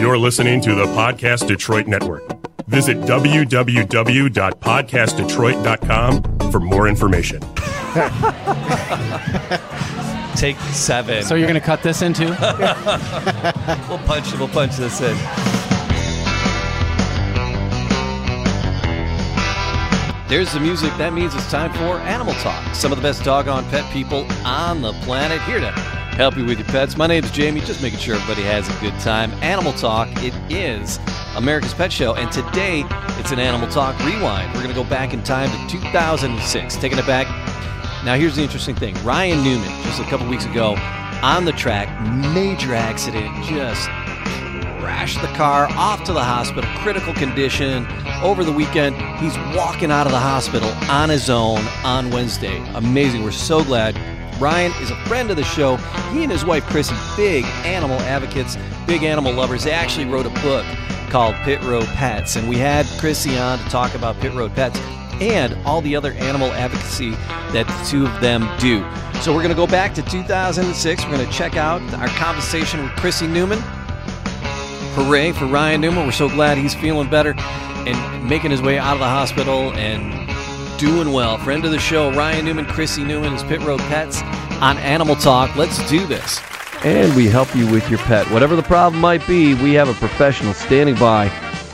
You're listening to the Podcast Detroit Network. Visit www.podcastdetroit.com for more information. Take seven. So you're going to cut this into? we'll punch. We'll punch this in. There's the music. That means it's time for Animal Talk. Some of the best doggone pet people on the planet here to help you with your pets. My name's Jamie, just making sure everybody has a good time. Animal Talk, it is America's Pet Show, and today it's an Animal Talk Rewind. We're going to go back in time to 2006, taking it back. Now, here's the interesting thing Ryan Newman, just a couple weeks ago, on the track, major accident, just crashed the car off to the hospital, critical condition. Over the weekend, he's walking out of the hospital on his own on Wednesday. Amazing. We're so glad. Ryan is a friend of the show. He and his wife Krissie, big animal advocates, big animal lovers. They actually wrote a book called Pit Road Pets, and we had Krissie on to talk about Pit Road Pets and all the other animal advocacy that the two of them do. So we're going to go back to 2006. We're going to check out our conversation with Krissie Newman. Hooray for Ryan Newman. We're so glad he's feeling better and making his way out of the hospital and doing well. Friend of the show, Ryan Newman, Krissie Newman is Pit Road Pets on Animal Talk. Let's do this. And we help you with your pet. Whatever the problem might be, we have a professional standing by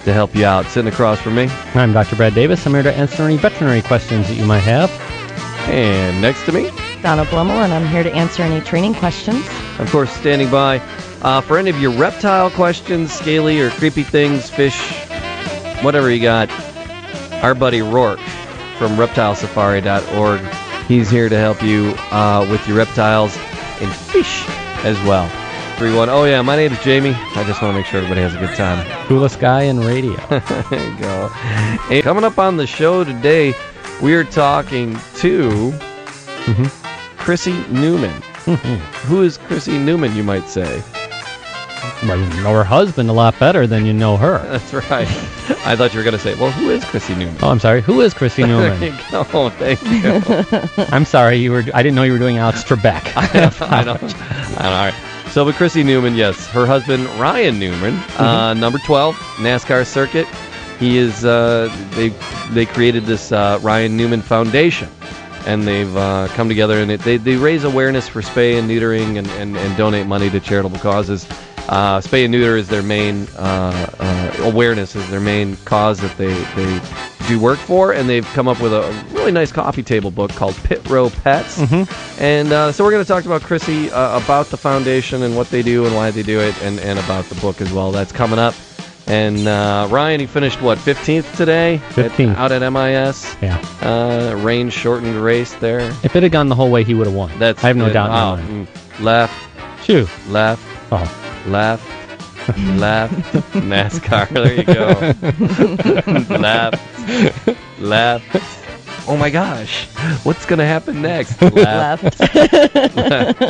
to help you out. Sitting across from me. I'm Dr. Brad Davis. I'm here to answer any veterinary questions that you might have. And next to me, Donna Blummel, and I'm here to answer any training questions. Of course, standing by uh, for any of your reptile questions, scaly or creepy things, fish, whatever you got. Our buddy Roark from reptilesafari.org. He's here to help you uh, with your reptiles and fish as well. 3-1. Oh, yeah, my name is Jamie. I just want to make sure everybody has a good time. Coolest guy in radio. there you go. And coming up on the show today, we are talking to Mm-hmm. Krissie Newman. Who is Krissie Newman, you might say? Well, you know her husband a lot better than you know her. That's right. I thought you were going to say, well, who is Krissie Newman? Oh, I'm sorry. Who is Krissie there Newman? you go. Thank you. I'm sorry. You were. I didn't know you were doing Alex Trebek. I know. I know. All right. So, with Krissie Newman, yes, her husband Ryan Newman, uh, number 12, NASCAR circuit. He is. Uh, they they created this uh, Ryan Newman Foundation, and they've uh, come together and it, they they raise awareness for spay and neutering and, and, and donate money to charitable causes. Uh, spay and neuter is their main uh, uh, awareness is their main cause that they they do work for, and they've come up with a really nice coffee table book called Pit Road Pets. And uh, so we're going to talk about Krissie uh, about the foundation and what they do and why they do it, and, and about the book as well. That's coming up. And uh, Ryan, he finished what 15th today, At- 15th. out at MIS. yeah. Uh, rain shortened race there. If it had gone the whole way, he would have won. That's I have no good. doubt Oh, mm. left, Shoo. left, Oh. Left, left, NASCAR. There you go. left, left. Oh my gosh, what's gonna happen next? Left. Left.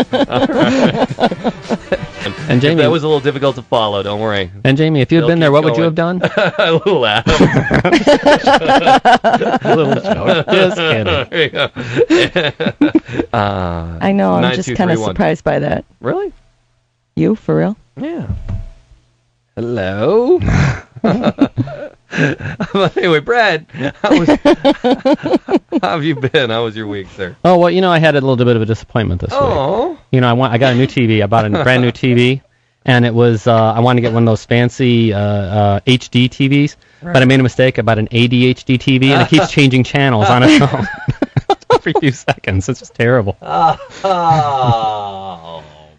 And Jamie, that was a little difficult to follow. Don't worry. and Jamie, if you had been there, keep what would you have done? a little laugh. A little joke. Just kidding. There you go. uh, I know. I'm just kind of surprised by that. really? You for real? Yeah. Hello. anyway, Brad, how, was, how have you been? How was your week, sir? Oh well, you know, I had a little bit of a disappointment this week. Oh, You know, I want I got a new TV. I bought a brand new TV, and it was uh, I wanted to get one of those fancy uh, uh, HD TVs, but I made a mistake. I bought an ADHD TV, and it keeps changing channels on its own every few seconds. It's just terrible. oh,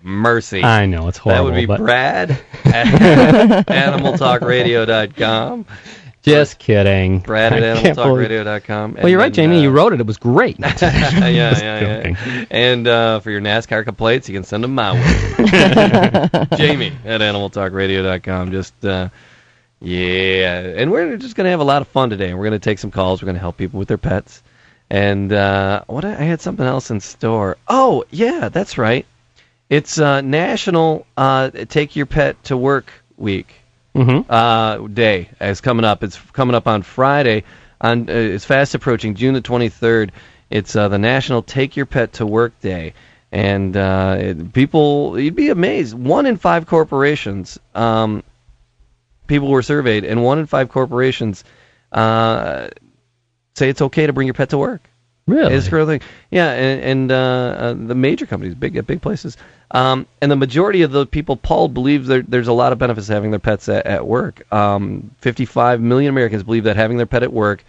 mercy. I know it's horrible. that would be but Brad at animaltalkradio.com. just kidding. Brad at animaltalkradio.com. Well, you're right, Jamie. You wrote it. It was great. uh, yeah, yeah, yeah, yeah. And uh, for your NASCAR complaints, you can send them my way. Jamie at animaltalkradio.com. Just, uh, yeah. And we're just going to have a lot of fun today. We're going to take some calls. We're going to help people with their pets. And uh, what I I had something else in store. Oh, yeah, that's right. It's uh, National uh, Take Your Pet to Work Week Mm-hmm. uh, day is coming up. It's coming up on Friday. On uh, it's fast approaching June the 23rd. It's uh, the National Take Your Pet to Work Day, and uh, it, people you'd be amazed. One in five corporations um, people were surveyed, and one in five corporations uh, say it's okay to bring your pet to work. Really? It's a real thing. Yeah, and, and uh, uh, the major companies, big big places, um, and the majority of the people Paul believes there, there's a lot of benefits to having their pets at, at work. Um, 55 million Americans believe that having their pet at work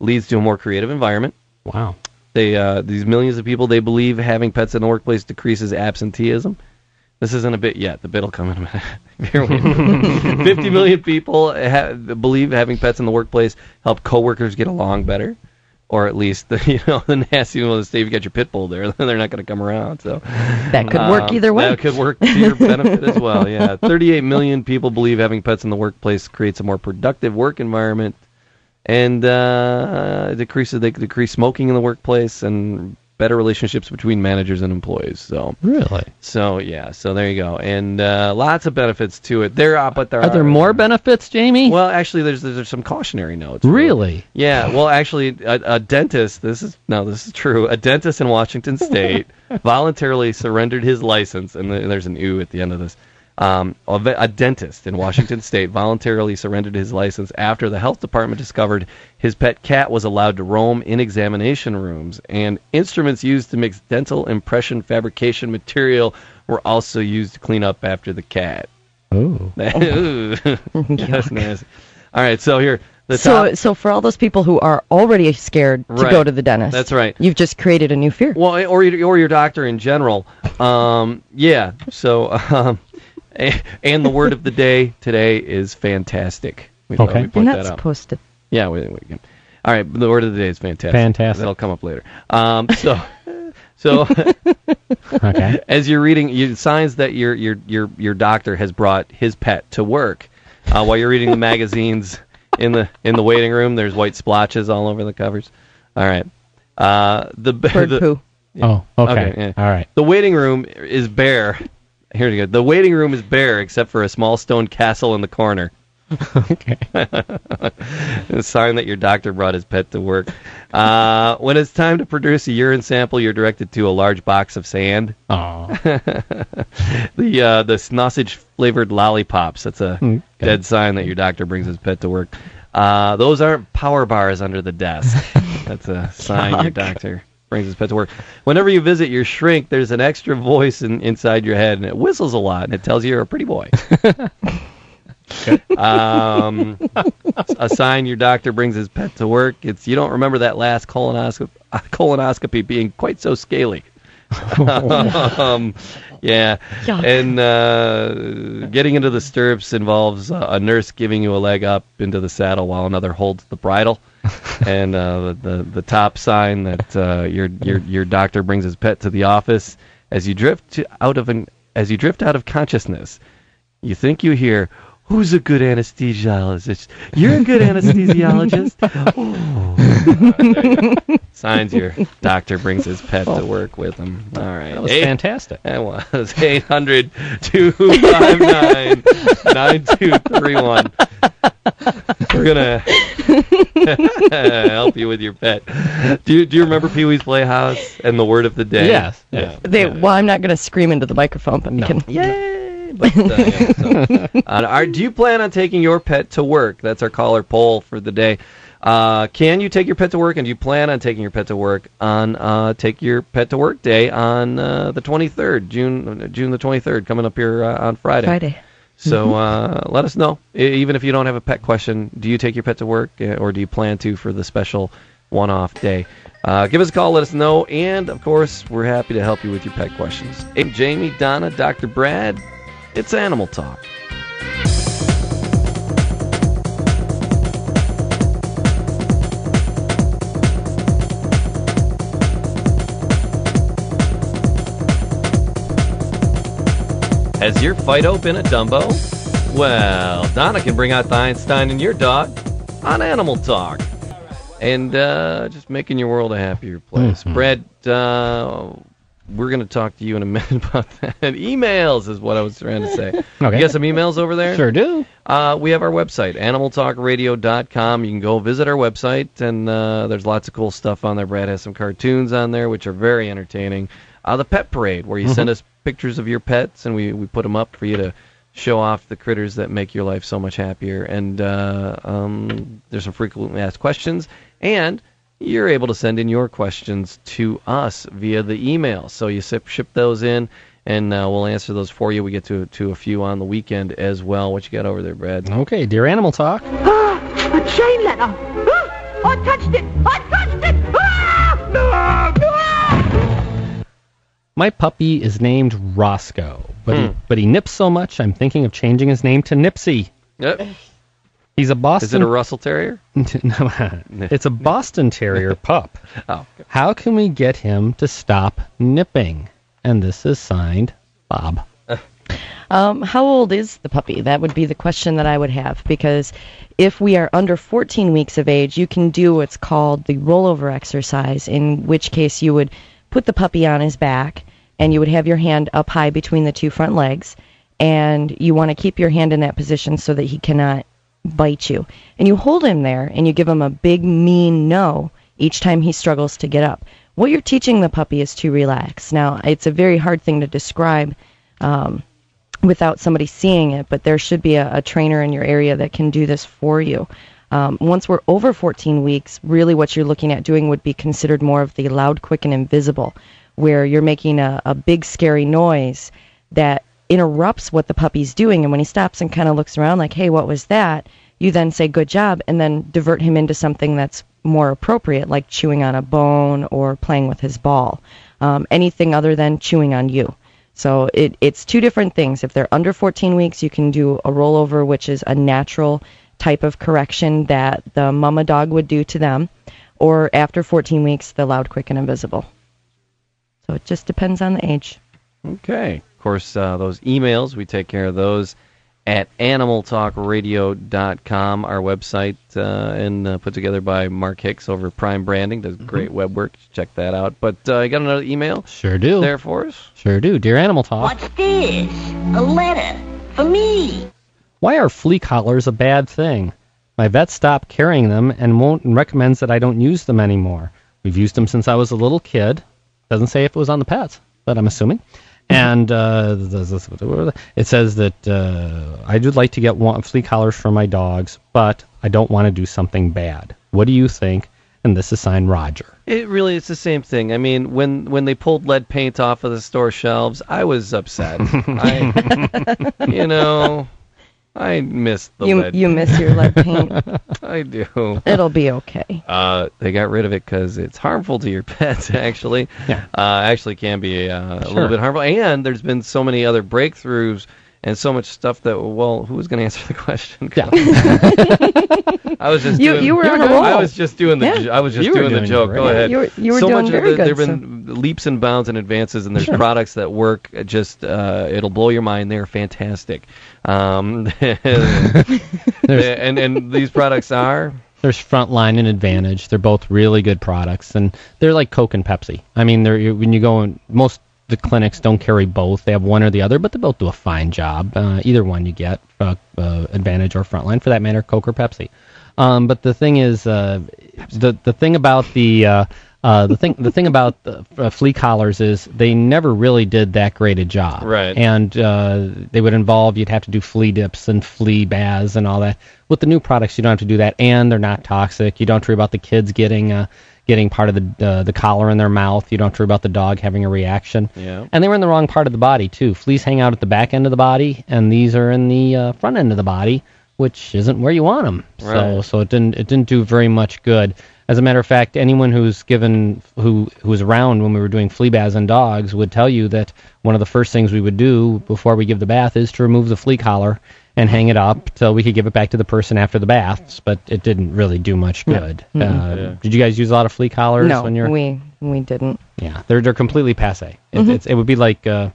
leads to a more creative environment. Wow. They uh, these millions of people they believe having pets in the workplace decreases absenteeism. This isn't a bit yet. The bit will come in a minute. Bear with me. 50 million people ha- believe having pets in the workplace help coworkers get along better, or at least the you know the nasty one. Say if you got your pit bull there, they're not going to come around. So That could work um, either way. That could work to your benefit as well. Yeah, 38 million people believe having pets in the workplace creates a more productive work environment, and uh, decreases they decrease smoking in the workplace and better relationships between managers and employees. So, Really? so yeah, so there you go, and uh, lots of benefits to it. There are, but there are, Are there more benefits, Jamie? Well, actually, there's there's some cautionary notes. really? Yeah, well, actually, a, a dentist. This is no, this is true. A dentist in Washington State voluntarily surrendered his license, and th- there's an "u" at the end of this. Um, a, ve- a dentist in Washington State voluntarily surrendered his license after the health department discovered his pet cat was allowed to roam in examination rooms, and instruments used to mix dental impression fabrication material were also used to clean up after the cat. Oh. Ooh. That's nasty. All right, so here the so, top. so for all those people who are already scared to Right. go to the dentist, That's right. You've just created a new fear. Well, or your, or your doctor in general. Um, yeah. So, um, a- and the word of the day today is fantastic. We thought Okay. we'd put You're not supposed to. Yeah, we, we can. All right, the word of the day is fantastic. Fantastic. That'll come up later. Um, so, so Okay. as you're reading, you, signs that your your your your doctor has brought his pet to work. Uh, while you're reading the magazines in the in the waiting room, there's white splotches all over the covers. All right. Uh, the Bird the, poo. Oh, okay. Okay, yeah. All right. The waiting room is bare. Here we go. The waiting room is bare except for a small stone castle in the corner. Okay. a sign that your doctor brought his pet to work. Uh, when it's time to produce a urine sample, you're directed to a large box of sand. Oh. The uh, the sausage flavored lollipops. That's a Mm, okay. dead sign that your doctor brings his pet to work. Uh, those aren't power bars under the desk. That's a sign your doctor brings his pet to work. Whenever you visit your shrink, there's an extra voice in, inside your head, and it whistles a lot, and it tells you you're a pretty boy. um, a sign your doctor brings his pet to work. It's you don't remember that last colonoscopy, colonoscopy being quite so scaly. um, yeah, Yuck. and uh, getting into the stirrups involves uh, a nurse giving you a leg up into the saddle while another holds the bridle, and uh, the, the the top sign that uh, your your your doctor brings his pet to the office as you drift out of an as you drift out of consciousness. You think you hear, "Who's a good anesthesiologist? You're a good anesthesiologist." Oh. Signs your doctor brings his pet to oh. work with him. All right. That was Eight- fantastic. that was 800 259 9231. We're going to help you with your pet. Do you, do you remember Pee Wee's Playhouse and the word of the day? Yes, Yeah. yes. They, well, I'm not going to scream into the microphone, but No. can. Yay! But, uh, yeah, so, uh, are, do you plan on taking your pet to work? That's our caller poll for the day. Uh, can you take your pet to work, and do you plan on taking your pet to work on uh, Take Your Pet to Work Day on uh, the 23rd, June uh, June the 23rd, coming up here uh, on Friday. Friday. So uh, let us know. Even if you don't have a pet question, do you take your pet to work, or do you plan to for the special one-off day? Uh, give us a call. Let us know, and of course, we're happy to help you with your pet questions. Hey, Jamie, Donna, Dr. Brad, it's Animal Talk. Has your Fido been a Dumbo? Well, Donna can bring out the Einstein in your dog on Animal Talk. And uh, just making your world a happier place. Mhm. Brett, uh, we're going to talk to you in a minute about that. Emails is what I was trying to say. Okay. You got some emails over there? Sure do. Uh, we have our website, animaltalkradio.com. You can go visit our website, and uh, there's lots of cool stuff on there. Brad has some cartoons on there, which are very entertaining. Uh, the Pet Parade, where you send us pictures of your pets, and we, we put them up for you to show off the critters that make your life so much happier. And uh, um, there's some frequently asked questions, and you're able to send in your questions to us via the email. So you ship, ship those in, and uh, we'll answer those for you. We get to to a few on the weekend as well. What you got over there, Brad? Okay, dear Animal Talk. A chain letter! Ah, I touched it! I touched it! Ah! Ah! Ah! My puppy is named Roscoe, but he, but he nips so much. I'm thinking of changing his name to Nipsey. Yep. He's a Boston. Is it a Russell Terrier? no, it's a Boston Terrier pup. Oh, How can we get him to stop nipping? And this is signed Bob. Um, how old is the puppy? That would be the question that I would have because if we are under 14 weeks of age, you can do what's called the rollover exercise, in which case you would put the puppy on his back and you would have your hand up high between the two front legs and you want to keep your hand in that position so that he cannot bite you. And you hold him there and you give him a big mean no each time he struggles to get up. What you're teaching the puppy is to relax. Now, it's a very hard thing to describe um, without somebody seeing it, but there should be a, a trainer in your area that can do this for you. Um, once we're over 14 weeks, really what you're looking at doing would be considered more of the loud, quick, and invisible, where you're making a, a big, scary noise that interrupts what the puppy's doing. And when he stops and kind of looks around, like, hey, what was that? You then say, good job, and then divert him into something that's more appropriate, like chewing on a bone or playing with his ball. Um, anything other than chewing on you. So it, it's two different things. If they're under 14 weeks, you can do a rollover, which is a natural type of correction that the mama dog would do to them, or after 14 weeks, the loud, quick, and invisible. So it just depends on the age. Okay. Of course, uh, those emails, we take care of those at animaltalkradio.com, our website, uh, and uh, put together by Mark Hicks over Prime Branding. Does great web work. Check that out. But uh, you got another email Sure do. there for us? Sure do. Dear Animal Talk. What's this? A letter for me. Why are flea collars a bad thing? My vet stopped carrying them and won't and recommends that I don't use them anymore. We've used them since I was a little kid. Doesn't say if it was on the pets, but I'm assuming. And uh, it says that uh, I would like to get one, flea collars for my dogs, but I don't want to do something bad. What do you think? And this is signed Roger. It really is the same thing. I mean, when when they pulled lead paint off of the store shelves, I was upset. I, you know, I missed the you lead. you miss your lead paint. I do. It'll be okay. Uh, they got rid of it because it's harmful to your pets. Actually, Yeah. uh, actually can be uh, a Sure. little bit harmful. And there's been so many other breakthroughs and so much stuff that well, who's going to answer the question? Yeah. I was just You- doing, you were on a I roll. I was just doing the Yeah. I was just You were doing the doing joke. great. Go ahead. you were- you were so doing much very of the, good, There've been leaps and bounds and advances, and there's Sure. products that work. uh, Just uh, it'll blow your mind. They're fantastic. Um, and and these products are There's Frontline and Advantage. They're both really good products, and they're like Coke and Pepsi. I mean, they're when you go in most the clinics don't carry both. They have one or the other, but they both do a fine job. Uh, either one you get, uh, uh, Advantage or Frontline, for that matter, Coke or Pepsi. Um, but the thing is, uh, the the thing about the uh, the thing the thing about the uh, flea collars is they never really did that great a job. Right. And uh, they would involve you'd have to do flea dips and flea baths and all that. With the new products, you don't have to do that, and they're not toxic. You don't worry about the kids getting uh, getting part of the uh, the collar in their mouth. You don't worry about the dog having a reaction. Yeah. And they were in the wrong part of the body too. Fleas hang out at the back end of the body, and these are in the uh, front end of the body, which isn't where you want them. Right. So so it didn't it didn't do very much good. As a matter of fact, anyone who's given who who was around when we were doing flea baths on dogs would tell you that one of the first things we would do before we give the bath is to remove the flea collar and hang it up so we could give it back to the person after the baths. But it didn't really do much good. Uh, Did you guys use a lot of flea collars No, when you're? we we didn't. Yeah, they're they're completely passe. It, Mm-hmm. it's, it would be like, uh,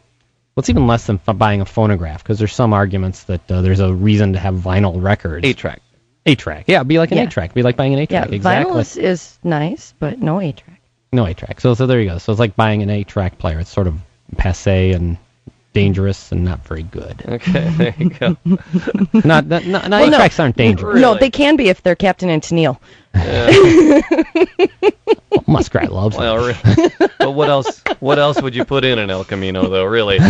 well, it's even less than f- buying a phonograph because there's some arguments that uh, there's a reason to have vinyl records. eight track. Eight track. Yeah, it'd be like an Yeah. eight track. Be like buying an eight Yeah, track. exactly. vinyl is, is nice, but no A track. No eight track. So so there you go. So it's like buying an eight track player. It's sort of passe and dangerous and not very good. Okay, there you go. not not, not, not Well, eight no. tracks aren't dangerous. No, they can be if they're Captain and Tennille. Well, Muskrat loves them. Well, really. but what else? What else would you put in an El Camino, though? Really? All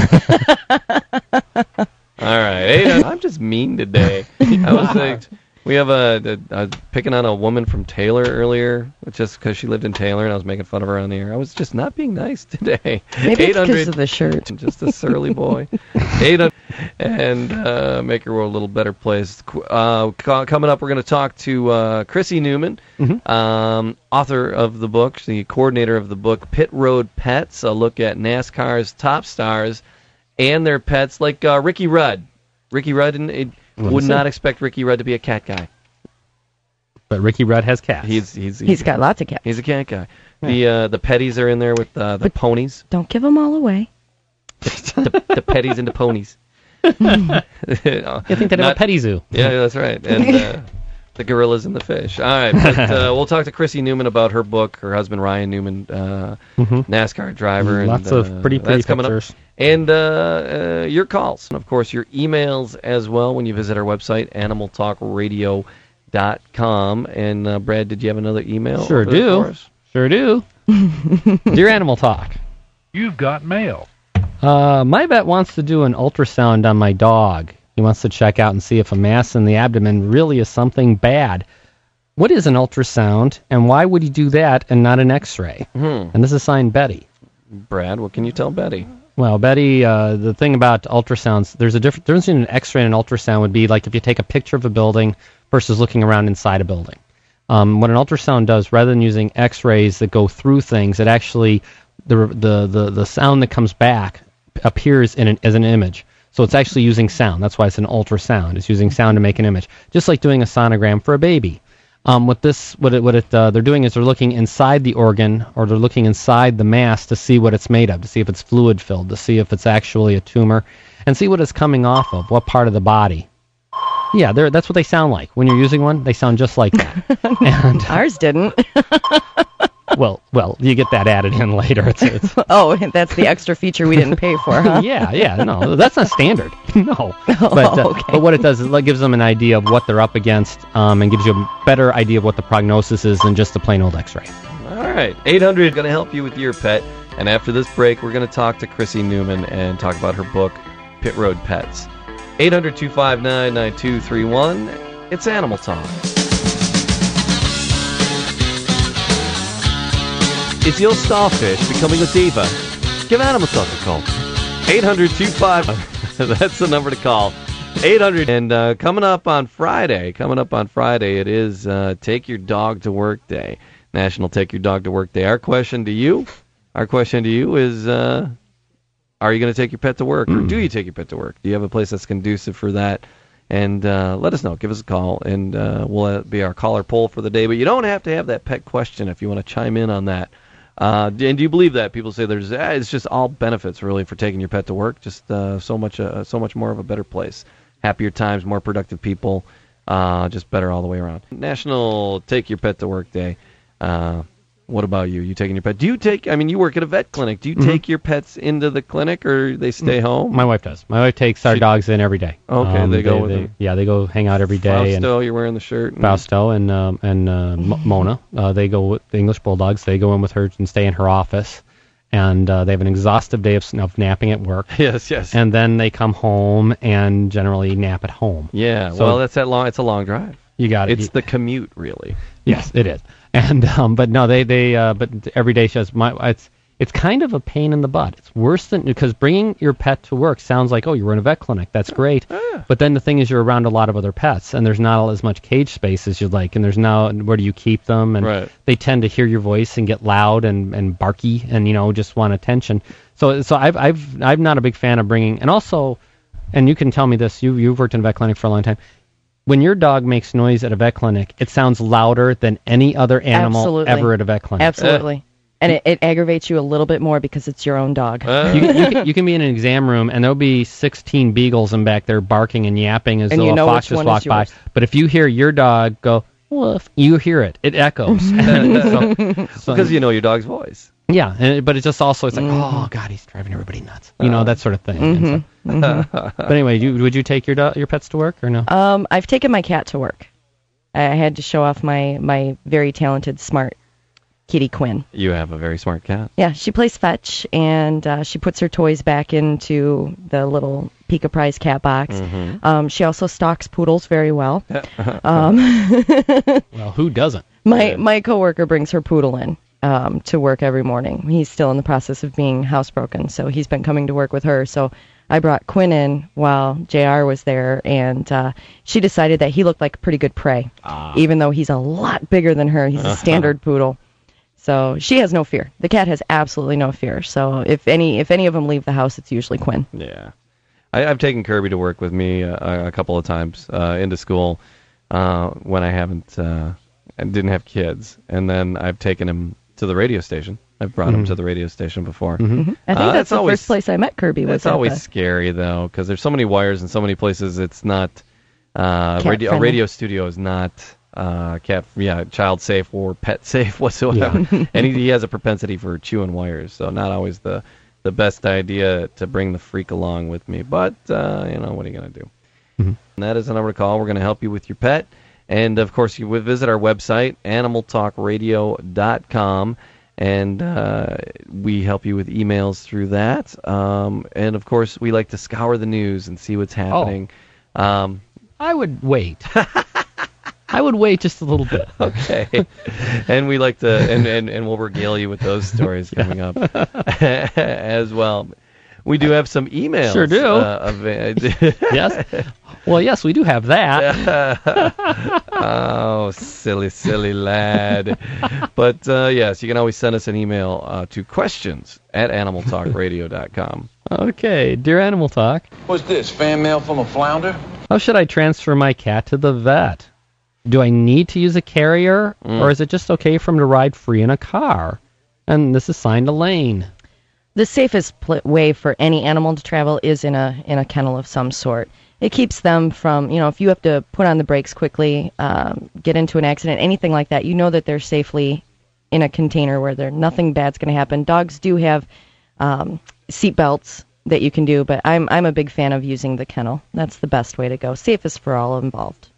right, right. Eight, I'm just mean today. I was like, we have a, a, a picking on a woman from Taylor earlier, just because she lived in Taylor, and I was making fun of her on the air. I was just not being nice today. Maybe it's 800 because of the shirt. just a surly boy. Eight hundred and uh, make your world a little better place. Uh, coming up, we're going to talk to uh, Krissie Newman, um, author of the book, the coordinator of the book Pit Road Pets, a look at NASCAR's top stars and their pets, like uh, Ricky Rudd. Ricky Rudd and, it, would not expect Ricky Rudd to be a cat guy. But Ricky Rudd has cats. He's he's He's got lots of cats. he's a cat guy. The uh, the Pettys are in there with uh, the But- ponies. Don't give them all away. the, the Pettys and the ponies. I think they have Not- a petty zoo. Yeah, that's right. And uh, the gorillas and the fish. All right, but uh, we'll talk to Krissie Newman about her book. Her husband Ryan Newman, uh, NASCAR driver. Lots and, of uh, pretty, pretty that's coming pictures. Up. And uh, uh, your calls, and of course your emails as well when you visit our website, animaltalkradio.com. And uh, Brad, did you have another email? Sure do. Sure do. Dear Animal Talk. You've got mail. Uh, my vet wants to do an ultrasound on my dog. He wants to check out and see if a mass in the abdomen really is something bad. What is an ultrasound, and why would he do that and not an X-ray? Hmm. And this is signed Betty. Brad, what can you tell Betty? Well, Betty, uh, the thing about ultrasounds, there's a difference between an X-ray and an ultrasound would be like if you take a picture of a building versus looking around inside a building. Um, what an ultrasound does, rather than using X-rays that go through things, it actually the the the, the sound that comes back appears in an, as an image. So it's actually using sound. That's why it's an ultrasound. It's using sound to make an image, just like doing a sonogram for a baby. Um, what this, what it, what it, uh, they're doing is they're looking inside the organ, or they're looking inside the mass to see what it's made of, to see if it's fluid filled, to see if it's actually a tumor, and see what it's coming off of, what part of the body. Yeah, they're, that's what they sound like. When you're using one, they sound just like that. and Ours didn't. well, well, you get that added in later. It's, it's oh, that's the extra feature we didn't pay for, huh? yeah, yeah, no, that's not standard. no, but uh, okay. but what it does is it gives them an idea of what they're up against, um, and gives you a better idea of what the prognosis is than just a plain old X-ray. All right, 800 is going to help you with your pet. And after this break, we're going to talk to Krissie Newman and talk about her book, Pit Road Pets. 800 259 9231. It's Animal Talk. Is your starfish becoming a diva? Give Animal Talk a call. 800 That's the number to call. 800. And uh, coming up on Friday, coming up on Friday, it is uh, Take Your Dog to Work Day. National Take Your Dog to Work Day. Our question to you, our question to you is, uh, are you going to take your pet to work, or do you take your pet to work? Do you have a place that's conducive for that? And uh, let us know. Give us a call, and uh, we'll uh, be our caller poll for the day. But you don't have to have that pet question if you want to chime in on that. Uh, and do you believe that people say there's eh, it's just all benefits really for taking your pet to work? Just uh, so much uh, so much more of a better place, happier times, more productive people, uh, just better all the way around. National Take Your Pet to Work Day. What about you? You taking your pet? Do you take? I mean, you work at a vet clinic. Do you take your pets into the clinic, or they stay home? My wife does. My wife takes our She- dogs in every day. Okay, they go with they, them. Yeah, they go hang out every day. and Fausto, you're wearing the shirt. and- Fausto and um, and uh, Mona, uh, they go with the English Bulldogs. They go in with her and stay in her office, and uh, they have an exhaustive day of, of napping at work. Yes, yes. And then they come home and generally nap at home. yeah. So- well, that's that long. It's a long drive. You got it. It's the commute, really. Yes, it is. And um, but no, they they uh, but every day she has my it's it's kind of a pain in the butt. It's worse than because bringing your pet to work sounds like oh you're in a vet clinic. That's great, but then the thing is you're around a lot of other pets and there's not as much cage space as you'd like. And there's now where do you keep them? And Right. they tend to hear your voice and get loud and and barky and you know just want attention. So so I've I've I'm not a big fan of bringing and also and you can tell me this you you've worked in a vet clinic for a long time when your dog makes noise at a vet clinic, it sounds louder than any other animal Absolutely. ever at a vet clinic. Absolutely. and it, it aggravates you a little bit more because it's your own dog. Uh, You, can- you, can, you can be in an exam room and there'll be 16 beagles in back there barking and yapping as And though you a fox just one walked by. But if you hear your dog go woof, you hear it. It echoes. so, so- because you know your dog's voice. Yeah, and but it just also it's like Mm-hmm. oh god, he's driving everybody nuts. You know that sort of thing. And so- but anyway, you, would you take your do- your pets to work or no? Um, I've taken my cat to work. I had to show off my my very talented, smart Kitty Quinn. You have a very smart cat. Yeah, she plays fetch and uh, she puts her toys back into the little Pika Prize cat box. Mm-hmm. Um, she also stalks poodles very well. um, Well, who doesn't? my my coworker brings her poodle in um, to work every morning. He's still in the process of being housebroken, so he's been coming to work with her. So I brought Quinn in while Jr. was there, and uh, she decided that he looked like pretty good prey, even though he's a lot bigger than her. He's a standard poodle. So she has no fear. The cat has absolutely no fear. So if any if any of them leave the house, it's usually Quinn. Yeah, I, I've taken Kirby to work with me uh, a couple of times uh, into school uh, when I haven't uh, I didn't have kids, and then I've taken him to the radio station. I've brought him to the radio station before. I think Uh, that's it's the always- first place I met Kirby. Was It's always the- scary though, because there's so many wires in so many places. It's not uh, Cat radio. A radio studio is not uh, cat, yeah, child safe or pet safe whatsoever. and he, he has a propensity for chewing wires, so not always the the best idea to bring the freak along with me. But uh, you know, what are you gonna do? And that is the number to call. We're going to help you with your pet. And of course, you would visit our website, animaltalkradio.com, and uh, we help you with emails through that. Um, and of course, we like to scour the news and see what's happening. Um, I would wait. I would wait just a little bit. okay. and we like to, and, and, and we'll regale you with those stories coming up as well. We do have some emails. Sure do. Uh, ava- Yes. Well, yes, we do have that. oh, silly, silly lad. but uh, yes, you can always send us an email uh, to questions at animaltalkradio.com. Okay, dear Animal Talk, What's this, fan mail from a flounder? how should I transfer my cat to the vet? Do I need to use a carrier, or is it just okay for him to ride free in a car? And this is signed Elaine. The safest pl- way for any animal to travel is in a in a kennel of some sort. It keeps them from, you know, if you have to put on the brakes quickly, um, get into an accident, anything like that, you know that they're safely in a container where there nothing bad's going to happen. Dogs do have um, seat belts that you can do, but I'm I'm a big fan of using the kennel. That's the best way to go, safest for all involved.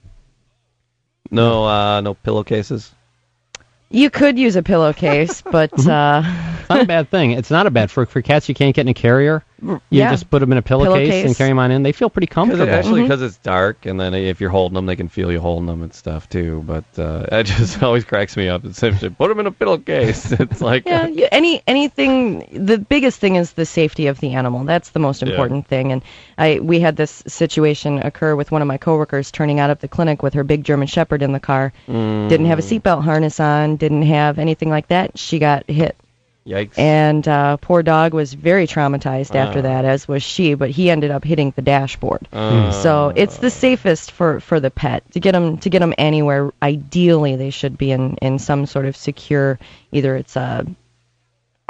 No, uh, no pillowcases. You could use a pillowcase, but uh, It's not a bad thing. It's not a bad for for cats you can't get in a carrier. You yeah. just put them in a pillowcase, Pillowcase. and carry them on in. They feel pretty Cause comfortable. it, actually, because it's dark, and then if you're holding them, they can feel you holding them and stuff too. But uh, it just always cracks me up. It's simply put them in a pillowcase. It's like yeah, you, any anything. The biggest thing is the safety of the animal. That's the most important thing. And I we had this situation occur with one of my coworkers turning out of the clinic with her big German Shepherd in the car. Didn't have a seatbelt harness on. Didn't have anything like that. She got hit, yikes. and uh, poor dog was very traumatized after that, as was she. But he ended up hitting the dashboard. So it's the safest for, for the pet to get them to get them anywhere. Ideally, they should be in, in some sort of secure, either it's a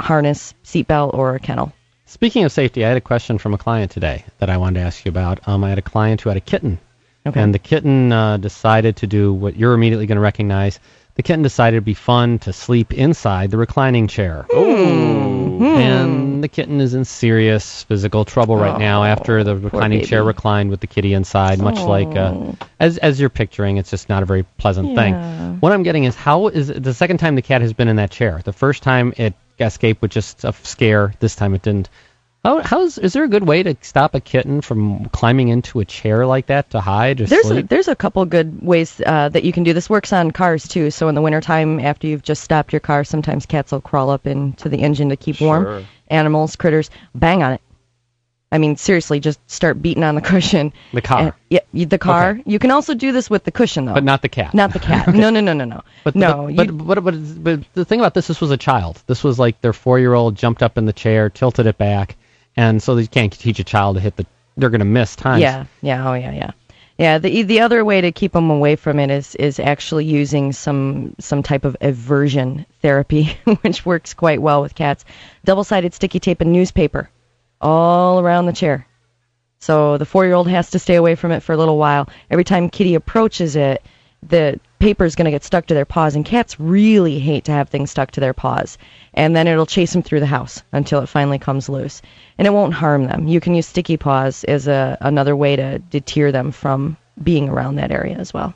harness, seatbelt, or a kennel. Speaking of safety, I had a question from a client today that I wanted to ask you about. Um, I had a client who had a kitten, Okay. and the kitten uh, decided to do what you're immediately going to recognize. The kitten decided it'd be fun to sleep inside the reclining chair. And the kitten is in serious physical trouble right now after the reclining chair reclined with the kitty inside, much like uh, as as you're picturing. It's just not a very pleasant Yeah. thing. What I'm getting is how is it the second time the cat has been in that chair? The first time it escaped with just a scare. This time it didn't. How how's is there a good way to stop a kitten from climbing into a chair like that to hide or There's a, sleep? there's a couple good ways uh, that you can do this. Works on cars too. So in the wintertime, after you've just stopped your car, sometimes cats will crawl up into the engine to keep Sure. warm. Animals, critters, bang on it. I mean, seriously, just start beating on the cushion. The car. And- yeah, the car. Okay. You can also do this with the cushion though. but not the cat. Not the cat. No, no, no, no, no. But no, but, you, but, but, but, but the thing about this, this was a child. This was like their four-year-old jumped up in the chair, tilted it back, and so you can't teach a child to hit the. They're going to miss times. Yeah, yeah, oh yeah, yeah. Yeah, the the other way to keep them away from it is is actually using some some type of aversion therapy, which works quite well with cats. Double-sided sticky tape and newspaper all around the chair. So the 4-year-old has to stay away from it for a little while. Every time Kitty approaches it, the paper is going to get stuck to their paws, and cats really hate to have things stuck to their paws. And then it'll chase them through the house until it finally comes loose, and it won't harm them. You can use sticky paws as a another way to deter them from being around that area as well.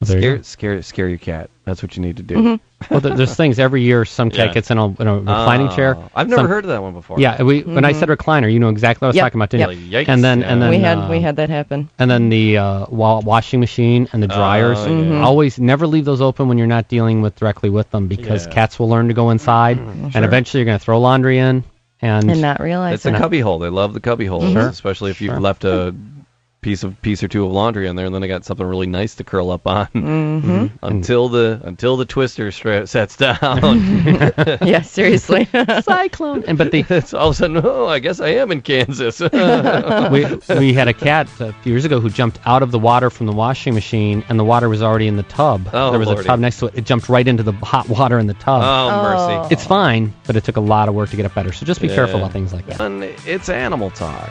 There you Scare, scare, scare your cat. That's what you need to do. Mhm. Well, there, there's things every year. Some cat Yeah. gets in a, in a reclining chair. Oh, I've never Some- heard of that one before. Yeah, we when I Mhm. said recliner, you know exactly what I was Yep, talking about, didn't yep. you? And then and then we had uh, we had that happen. and then the uh, washing machine and the dryers. Oh, yeah. Mhm. Always never leave those open when you're not dealing with directly with them because Yeah. cats will learn to go inside, and eventually you're going to throw laundry in. And, And not realize It's a it. cubby hole. They love the cubby holes, Sure. especially if you've Sure. left a piece of piece or two of laundry in there, and then I got something really nice to curl up on hmm until the until the twister stra- sets down. yeah, seriously. cyclone. And but the it's all of a sudden, oh, I guess I am in Kansas. we we had a cat a few years ago who jumped out of the water from the washing machine, and the water was already in the tub. Oh, there was Lordy. a tub next to it. It jumped right into the hot water in the tub. oh, mercy. Oh. It's fine, but it took a lot of work to get it better. So just be careful about things like that. And it's animal talk.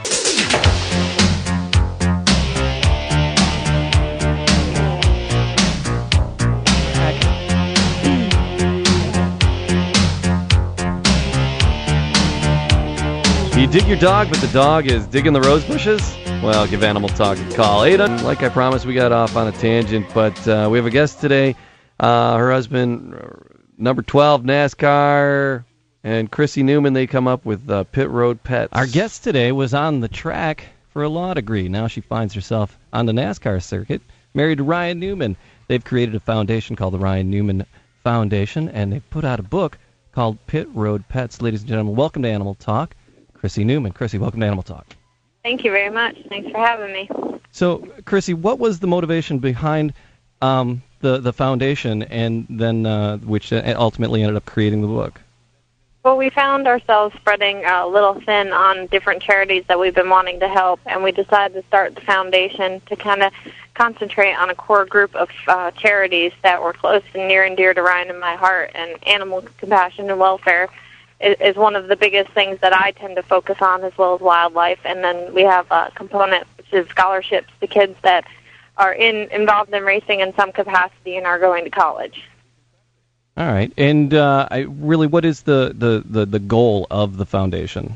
You dig your dog, but the dog is digging the rose bushes? Well, give Animal Talk a call. Ada, like I promised, we got off on a tangent, but uh, we have a guest today. Uh, her husband, uh, number 12 NASCAR, and Krissie Newman, they come up with uh, Pit Road Pets. Our guest today was on the track for a law degree. Now she finds herself on the NASCAR circuit, married to Ryan Newman. They've created a foundation called the Ryan Newman Foundation, and they've put out a book called Pit Road Pets. Ladies and gentlemen, welcome to Animal Talk. Krissie Newman. Krissie, welcome to Animal Talk. Thank you very much. Thanks for having me. So, Krissie, what was the motivation behind um, the the foundation, and then uh, which ultimately ended up creating the book? Well, we found ourselves spreading a little thin on different charities that we've been wanting to help, and we decided to start the foundation to kind of concentrate on a core group of uh, charities that were close and near and dear to Ryan and my heart. And animal compassion and welfare is, is one of the biggest things that I tend to focus on, as well as wildlife. And then we have a component which is scholarships to kids that are in involved in racing in some capacity and are going to college. All right, and uh, I really, what is the, the, the, the goal of the foundation?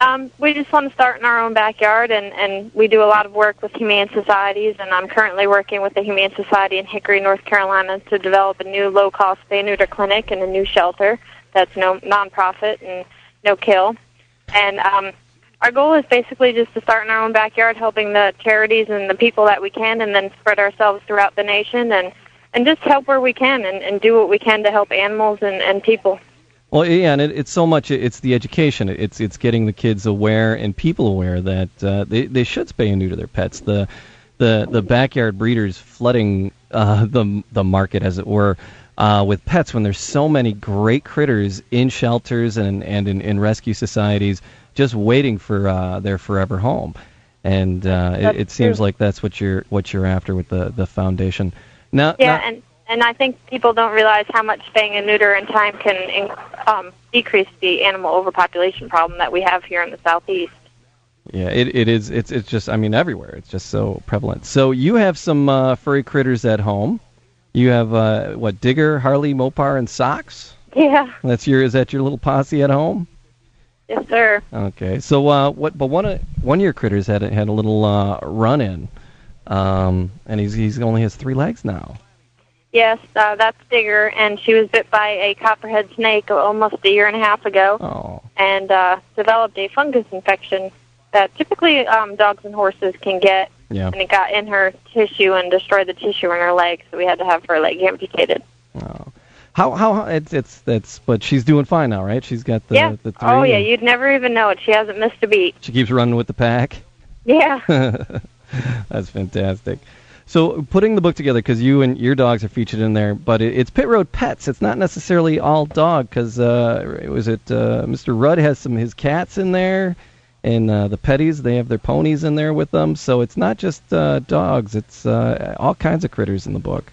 Um, we just want to start in our own backyard, and, and we do a lot of work with humane societies. And I'm currently working with the Humane Society in Hickory, North Carolina, to develop a new low-cost spay-neuter clinic and a new shelter that's no nonprofit and no kill. And um, our goal is basically just to start in our own backyard, helping the charities and the people that we can, and then spread ourselves throughout the nation and and just help where we can and, and do what we can to help animals and, and people. Well, yeah, and it, it's so much. It's the education. It's it's getting the kids aware and people aware that uh, they they should spay and neuter their pets. The the the backyard breeders flooding uh, the the market, as it were, uh, with pets when there's so many great critters in shelters and and in, in rescue societies just waiting for uh, their forever home. And uh, it, it seems true. like that's what you're what you're after with the the foundation. Now, Yeah, now- and and I think people don't realize how much spaying and neuter time can in, um, decrease the animal overpopulation problem that we have here in the southeast. Yeah, it, it is. It's it's just. I mean, everywhere. It's just so prevalent. So you have some uh, furry critters at home. You have uh, what? Digger, Harley, Mopar, and Socks. Yeah, That's your. Is that your little posse at home? yes, sir. Okay. So uh, what? But one of one of your critters had a, had a little uh, run in, um, and he's he's only has three legs now. Yes, uh, that's Digger, and she was bit by a copperhead snake almost a year and a half ago, Oh. and uh, developed a fungus infection that typically um, dogs and horses can get. Yeah. And it got in her tissue and destroyed the tissue in her leg, so we had to have her leg amputated. Oh. How how it's it's that's. But she's doing fine now, right? She's got the yeah. the three. oh yeah, you'd never even know it. She hasn't missed a beat. She keeps running with the pack. Yeah. That's fantastic. So putting the book together because you and your dogs are featured in there, but it, it's Pit Road Pets. It's not necessarily all dog because uh, was it uh, Mr. Rudd has some his cats in there, and uh, the Pettys they have their ponies in there with them. So it's not just uh, dogs; it's uh, all kinds of critters in the book.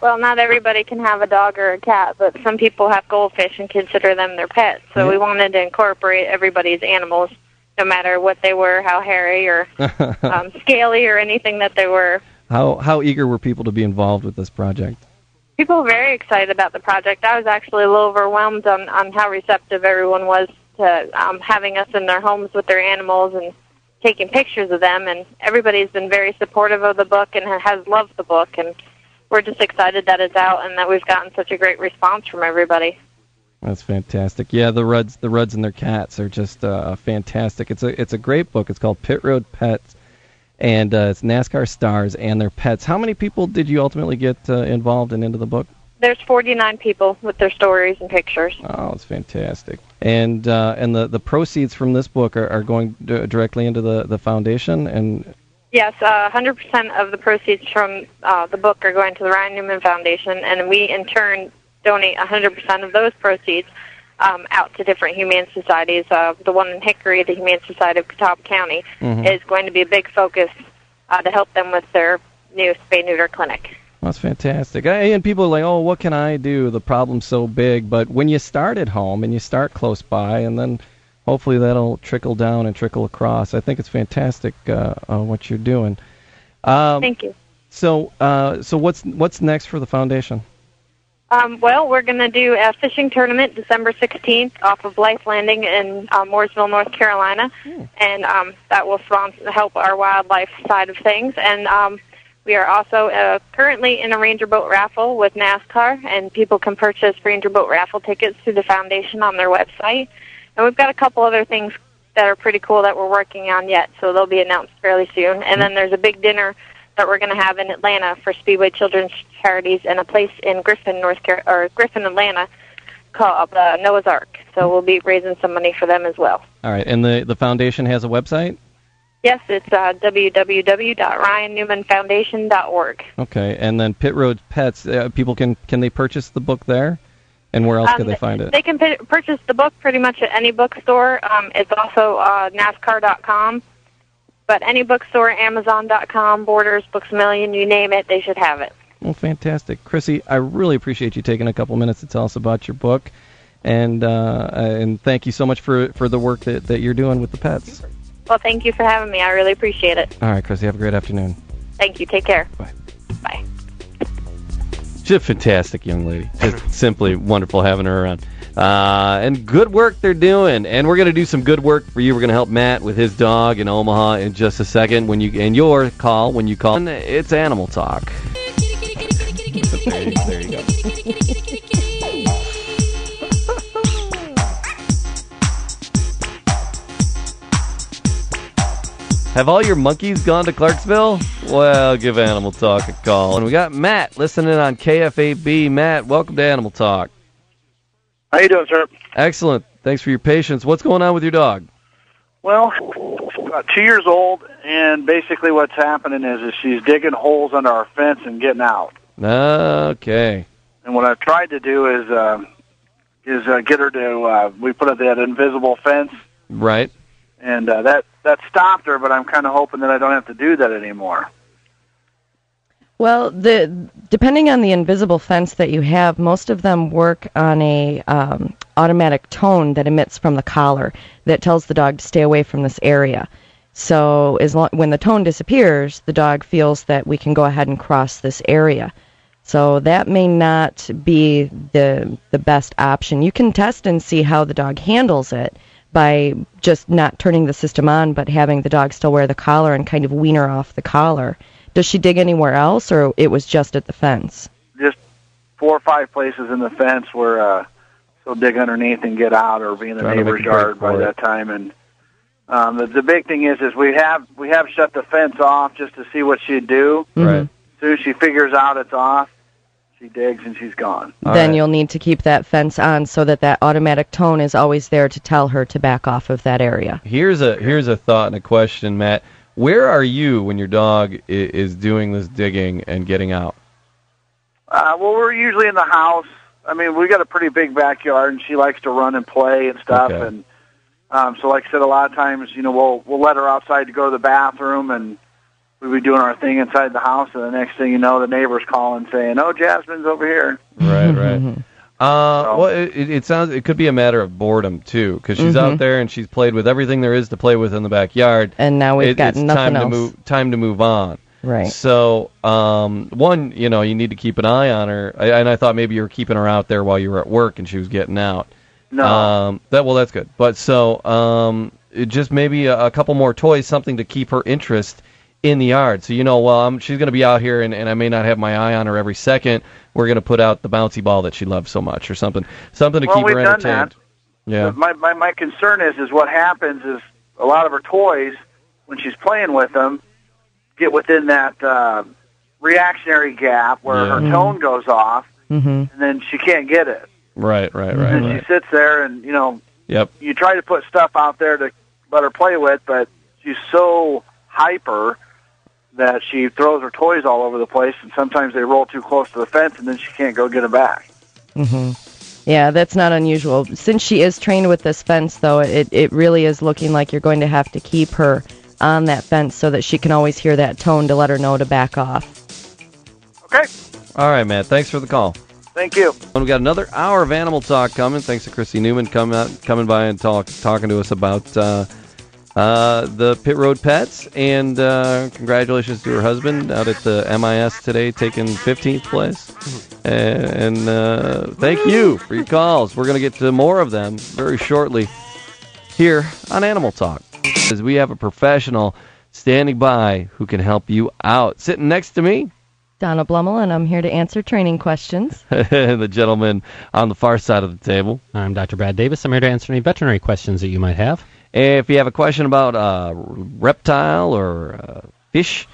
Well, not everybody can have a dog or a cat, but some people have goldfish and consider them their pets. So Yeah. we wanted to incorporate everybody's animals, no matter what they were, how hairy or um, scaly or anything that they were. how how eager were people to be involved with this project? People were very excited about the project. I was actually a little overwhelmed on, on how receptive everyone was to um, having us in their homes with their animals and taking pictures of them. And everybody's been very supportive of the book and has loved the book. And we're just excited that it's out and that we've gotten such a great response from everybody. That's fantastic. Yeah, the Rudds, the Rudds and their cats are just uh, fantastic. It's a it's a great book. It's called Pit Road Pets, and uh, it's NASCAR stars and their pets. How many people did you ultimately get uh, involved and into the book? There's 49 people with their stories and pictures. Oh, it's fantastic. And uh, and the, the proceeds from this book are, are going d- directly into the, the foundation. And Yes, uh, 100% of the proceeds from uh, the book are going to the Ryan Newman Foundation, and we in turn donate 100% of those proceeds um, out to different humane societies. Uh, the one in Hickory, the Humane Society of Catawba County, Mhm. is going to be a big focus uh, to help them with their new spay neuter clinic. That's fantastic. And people are like, oh, what can I do? The problem's so big. But when you start at home and you start close by, and then hopefully that'll trickle down and trickle across. I think it's fantastic uh, uh, what you're doing. Um, Thank you. So, uh, so what's what's next for the foundation? Um, well, we're going to do a fishing tournament December 16th off of Blythe Landing in uh, Mooresville, North Carolina, and um, that will help our wildlife side of things. And um, we are also uh, currently in a Ranger Boat raffle with NASCAR, and people can purchase Ranger Boat raffle tickets through the foundation on their website. And we've got a couple other things that are pretty cool that we're working on yet, so they'll be announced fairly soon. And then there's a big dinner that we're going to have in Atlanta for Speedway Children's Charities and a place in Griffin, North Car- or Griffin, Atlanta, called uh, Noah's Ark. So we'll be raising some money for them as well. All right, and the the foundation has a website. Yes, it's uh, www.ryannewmanfoundation.org. Okay, and then Pit Road Pets. Uh, people can can they purchase the book there, and where else Um, can they find it? They can pi purchase the book pretty much at any bookstore. Um, it's also uh, NASCAR.com. But any bookstore, Amazon.com, Borders, Books a Million, you name it, they should have it. Well, fantastic, Krissie. I really appreciate you taking a couple minutes to tell us about your book, and uh, and thank you so much for for the work that that you're doing with the pets. Well, thank you for having me. I really appreciate it. All right, Krissie. Have a great afternoon. Thank you. Take care. Bye. Bye. She's a fantastic young lady. Just simply wonderful having her around. Uh, and good work they're doing. And we're going to do some good work for you. We're going to help Matt with his dog in Omaha in just a second. When you and your call when you call, it's Animal Talk. there, you, there you go. Have all your monkeys gone to Clarksville? Well, give Animal Talk a call. And we got Matt listening on KFAB. Matt, welcome to Animal Talk. How you doing, sir? Excellent. Thanks for your patience. What's going on with your dog? Well, about two years old, and basically what's happening is, is she's digging holes under our fence and getting out. Okay. And what I've tried to do is uh, is uh, get her to. Uh, we put up that invisible fence, Right. And uh, that that stopped her. But I'm kind of hoping that I don't have to do that anymore. Well, the depending on the invisible fence that you have, most of them work on a um, automatic tone that emits from the collar that tells the dog to stay away from this area. So as long, when the tone disappears, the dog feels that we can go ahead and cross this area. So that may not be the the best option. You can test and see how the dog handles it by just not turning the system on, but having the dog still wear the collar and kind of wean her off the collar. Does she dig anywhere else, or it was just at the fence? Just four or five places in the fence where uh, she'll dig underneath and get out, or be in the Trying neighbor's yard by it. that time. And um, the, the big thing is, is we have we have shut the fence off just to see what she'd do. Right. As soon as she figures out it's off, she digs and she's gone. All then right. you'll need to keep that fence on so that that automatic tone is always there to tell her to back off of that area. Here's a here's a thought and a question, Matt. Where are you when your dog i- is doing this digging and getting out? Uh, well, we're usually in the house. I mean, we got a pretty big backyard, and she likes to run and play and stuff. Okay. And um, so, like I said, a lot of times, you know, we'll we'll let her outside to go to the bathroom, and we'll be doing our thing inside the house. And the next thing you know, the neighbor's calling saying, "Oh, Jasmine's over here." Right, right. Uh, well, it, it it sounds it could be a matter of boredom too, because she's out Mhm. there and she's played with everything there is to play with in the backyard. And now we've It- got it's nothing time else. to move time to move on. Right. So, um, one, you know, you need to keep an eye on her. I, and I thought maybe you were keeping her out there while you were at work and she was getting out. No, Um, that well, that's good. But so, um, it just maybe a, a couple more toys, something to keep her interest in the yard. So you know, well, I'm, she's going to be out here, and, and I may not have my eye on her every second. We're going to put out the bouncy ball that she loves so much, or something, something to Well, keep her we've done entertained. Yeah. My, my my concern is is what happens is a lot of her toys when she's playing with them get within that uh, reactionary gap where Yeah. her tone goes off Mm-hmm. and then she can't get it. Right, right, right, and right. she sits there and you know Yep. you try to put stuff out there to let her play with, but she's so hyper that she throws her toys all over the place, and sometimes they roll too close to the fence, and then she can't go get them back. hmm Yeah, that's not unusual. Since she is trained with this fence, though, it, it really is looking like you're going to have to keep her on that fence so that she can always hear that tone to let her know to back off. Okay, All right, Matt. Thanks for the call. thank you. And we got another hour of animal talk coming. Thanks to Krissie Newman coming out, coming by and talk, talking to us about uh, uh, the Pit Road Pets. And uh, congratulations to her husband out at the MIS today, taking 15th place. And uh, thank you for your calls. We're going to get to more of them very shortly here on Animal Talk, because we have a professional standing by who can help you out. Sitting next to me, Donna Blummel, and I'm here to answer training questions. the gentleman on the far side of the table. I'm Dr. Brad Davis. I'm here to answer any veterinary questions that you might have. If you have a question about a reptile or a fish,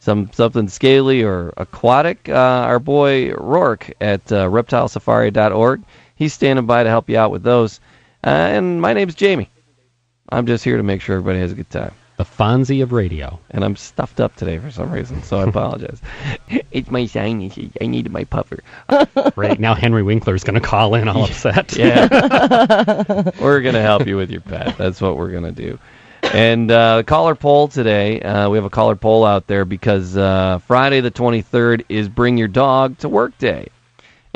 some something scaly or aquatic, uh, our boy Roark at uh, reptilesafari.org, he's standing by to help you out with those. Uh, and my name's Jamie. I'm just here to make sure everybody has a good time. The Fonzie of radio. And I'm stuffed up today for some reason, so I apologize. it's my sinuses. I needed my puffer. Right now, Henry Winkler's going to call in all upset. Yeah. we're going to help you with your pet. That's what we're going to do. And uh, caller poll today, uh, we have a caller poll out there because uh, Friday the 23rd is Bring Your Dog to Work Day.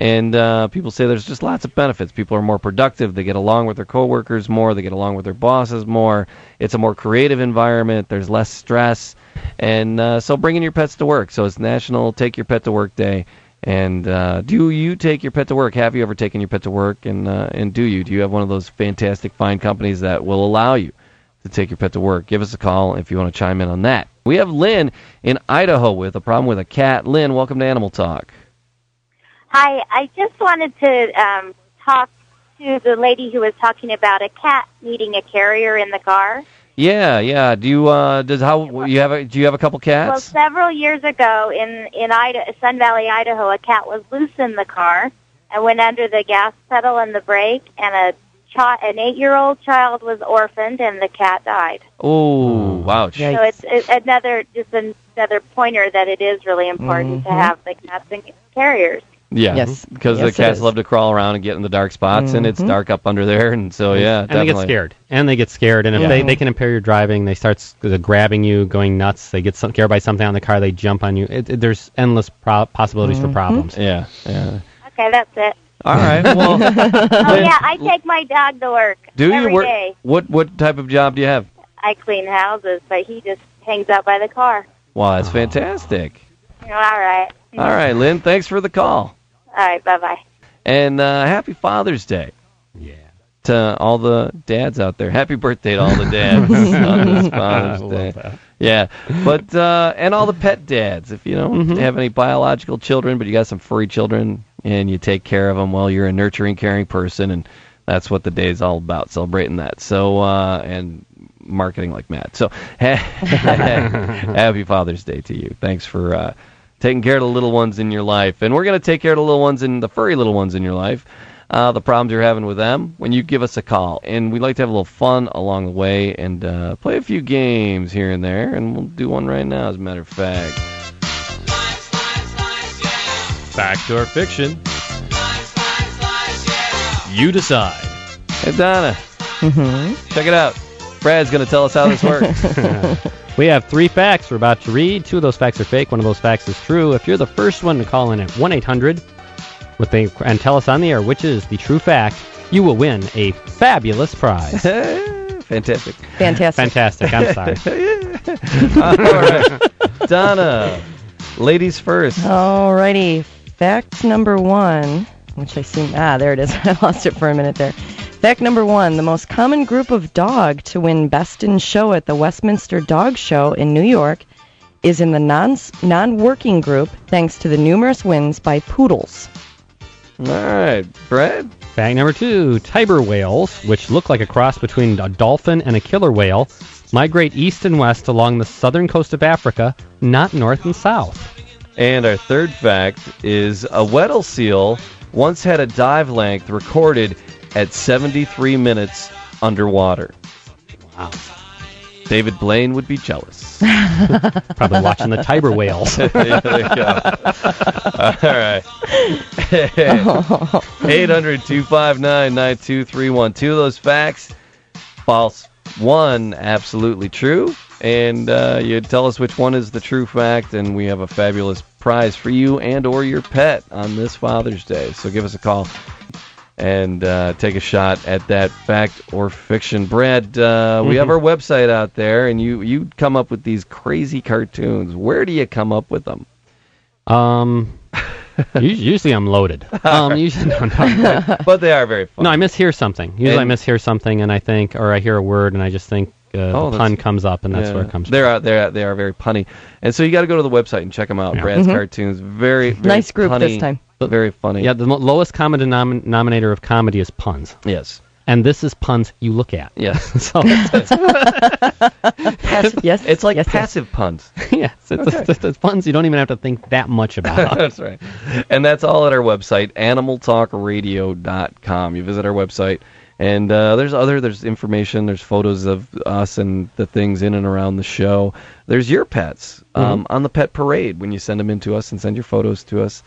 And uh, people say there's just lots of benefits. People are more productive. They get along with their coworkers more. They get along with their bosses more. It's a more creative environment. There's less stress. And uh, so bringing your pets to work. So it's National Take Your Pet to Work Day. And uh, do you take your pet to work? Have you ever taken your pet to work? And uh, and do you? Do you have one of those fantastic fine companies that will allow you to take your pet to work? Give us a call if you want to chime in on that. We have Lynn in Idaho with a problem with a cat. Lynn, welcome to Animal Talk. Hi, I just wanted to um, talk to the lady who was talking about a cat needing a carrier in the car. Yeah, yeah. Do you uh does how you have a do you have a couple cats? Well, several years ago in in Idaho, Sun Valley, Idaho, a cat was loose in the car and went under the gas pedal and the brake, and a chi- an eight year old child was orphaned, and the cat died. Oh, wow. So it's, it's another just another pointer that it is really important to Mhm. have the cats and carriers. Yeah, Yes. because Yes, the cats love to crawl around and get in the dark spots, and it's Mhm. dark up under there, and so yeah, and definitely. they get scared. And they get scared. And if Yeah. they, they can impair your driving, they start grabbing you, going nuts. They get some, scared by something on the car, they jump on you. It, it- there's endless pro- possibilities for problems. Yeah, yeah. Okay, that's it. All right. Well, oh yeah, I take my dog to work do you work? day. What what type of job do you have? I clean houses, but he just hangs out by the car. Wow, that's fantastic. All right. All right, Lynn, thanks for the call, All right, bye bye. and uh, happy Father's Day. Yeah. To all the dads out there, happy birthday to all the dads on this Father's Day. that. Yeah, but uh, and all the pet dads. If you don't Mm-hmm. have any biological children, but you got some furry children, and you take care of them, well, you're a nurturing, caring person, and that's what the day is all about, celebrating that. So uh, and marketing like Matt. So happy Father's Day to you. Thanks for uh, taking care of the little ones in your life, and we're gonna take care of the little ones and the furry little ones in your life. Uh, the problems you're having with them when you give us a call. And we'd like to have a little fun along the way and uh, play a few games here and there. And we'll do one right now, as a matter of fact. Fact or fiction? You decide. Hey, Donna, Mm-hmm. check it out. Brad's going to tell us how this works. We have three facts we're about to read. Two of those facts are fake. One of those facts is true. If you're the first one to call in at 1 800 and tell us on the air which is the true fact, you will win a fabulous prize. Fantastic. Fantastic. Fantastic. I'm sorry. All right. Donna, ladies first. All righty. Fact number one, which I seem ah there it is. I lost it for a minute there. Fact number one: the most common group of dog to win Best in Show at the Westminster Dog Show in New York is in the non non-working group thanks to the numerous wins by poodles? All right, Brad. Fact number two Tiber whales, which look like a cross between a dolphin and a killer whale, migrate east and west along the southern coast of Africa, not north and south. And our third fact is a Weddell seal once had a dive length recorded at 73 minutes underwater. Wow. David Blaine would be jealous. Probably watching the Tiber whales. yeah, there you go. All right. 800 259 9231. Two of those facts, false. One, absolutely true. And uh, you tell us which one is the true fact, and we have a fabulous prize for you and or your pet on this Father's Day. So give us a call and uh, take a shot at that fact or fiction. Brad, uh, we have our website out there, and you you come up with these crazy cartoons. Where do you come up with them? Um, us- usually I'm loaded. Um, usually, no, no, but they are very fun. no, I mishear something. Usually I And- mishear something, and I think, or I hear a word, and I just think uh, Oh, the pun comes up, and that's Yeah. where it comes They're out there. They are very punny, and so you got to go to the website and check them out. Yeah. Brad's Mhm. cartoons, very, very Nice group this punny, time. Very funny. Yeah, the mo- lowest common denom- denominator of comedy is puns, Yes. and this is puns you look at. Yes. so it's, yes. It's like yes, yes. passive puns. yes, it's, it's, it's puns you don't even have to think that much about. That's right. And that's all at our website, animaltalkradio.com. You visit our website, and uh, there's other there's information, there's photos of us and the things in and around the show. There's your pets um, on the pet parade when you send them in to us and send your photos to us.